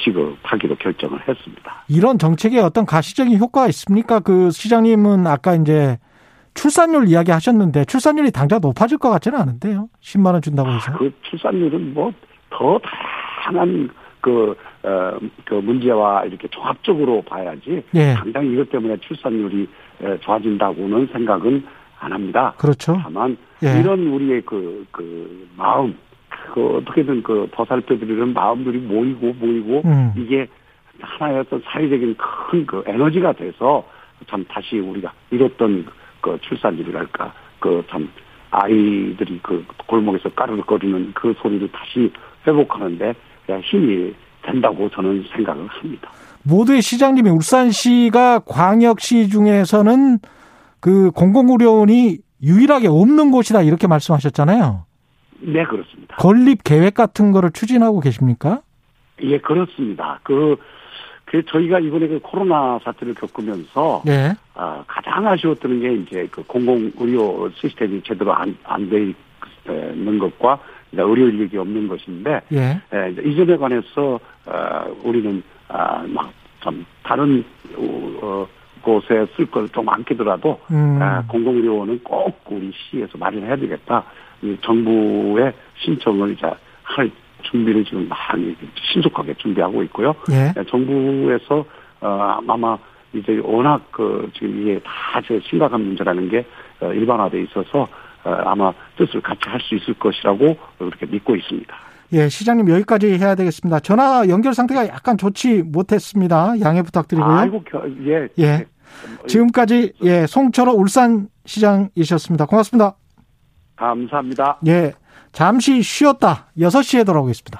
지급하기로 결정을 했습니다. 이런 정책에 어떤 가시적인 효과가 있습니까? 그 시장님은 아까 이제 출산율 이야기 하셨는데 출산율이 당장 높아질 것 같지는 않은데요. 10만 원 준다고 해서. 그 출산율은 뭐 더 다양한 그, 어, 그 문제와 이렇게 종합적으로 봐야지. 예. 당장 이것 때문에 출산율이 좋아진다고는 생각은 안 합니다. 그렇죠. 다만 예. 이런 우리의 그, 그 마음, 그 어떻게든 그 보살펴드리는 마음들이 모이고 모이고 음. 이게 하나의 어떤 사회적인 큰 그 에너지가 돼서 참 다시 우리가 잃었던 그 출산율이랄까 그 참 아이들이 그 골목에서 까르르거리는 그 소리를 다시 회복하는데 힘이 된다고 저는 생각을 합니다. 모두의 시장님이 울산시가 광역시 중에서는 그 공공의료원이 유일하게 없는 곳이다 이렇게 말씀하셨잖아요. 네, 그렇습니다. 건립 계획 같은 거를 추진하고 계십니까? 예, 그렇습니다. 그, 그 저희가 이번에 그 코로나 사태를 겪으면서 네. 아, 가장 아쉬웠던 게 이제 그 공공 의료 시스템이 제대로 안 안 돼 있는 것과 의료 인력이 없는 것인데 예. 예, 이제 이점에 관해서 어, 우리는 아, 막참 다른 어, 곳에 쓸 걸좀 많게더라도 음. 아, 공공의료원은 꼭 우리 시에서 마련해야 되겠다. 정부의 신청을 이제 할 준비를 지금 많이 신속하게 준비하고 있고요. 예. 네, 정부에서 어 아마 이제 워낙 그 지금 이게 다 심각한 문제라는 게 어, 일반화돼 있어서 어 아마 뜻을 같이 할 수 있을 것이라고 그렇게 믿고 있습니다. 예, 시장님 여기까지 해야 되겠습니다. 전화 연결 상태가 약간 좋지 못했습니다. 양해 부탁드리고요. 아이고, 예. 예. 지금까지 예, 송철호 울산 시장이셨습니다. 고맙습니다. 감사합니다. 예. 잠시 쉬었다 6시에 돌아오겠습니다.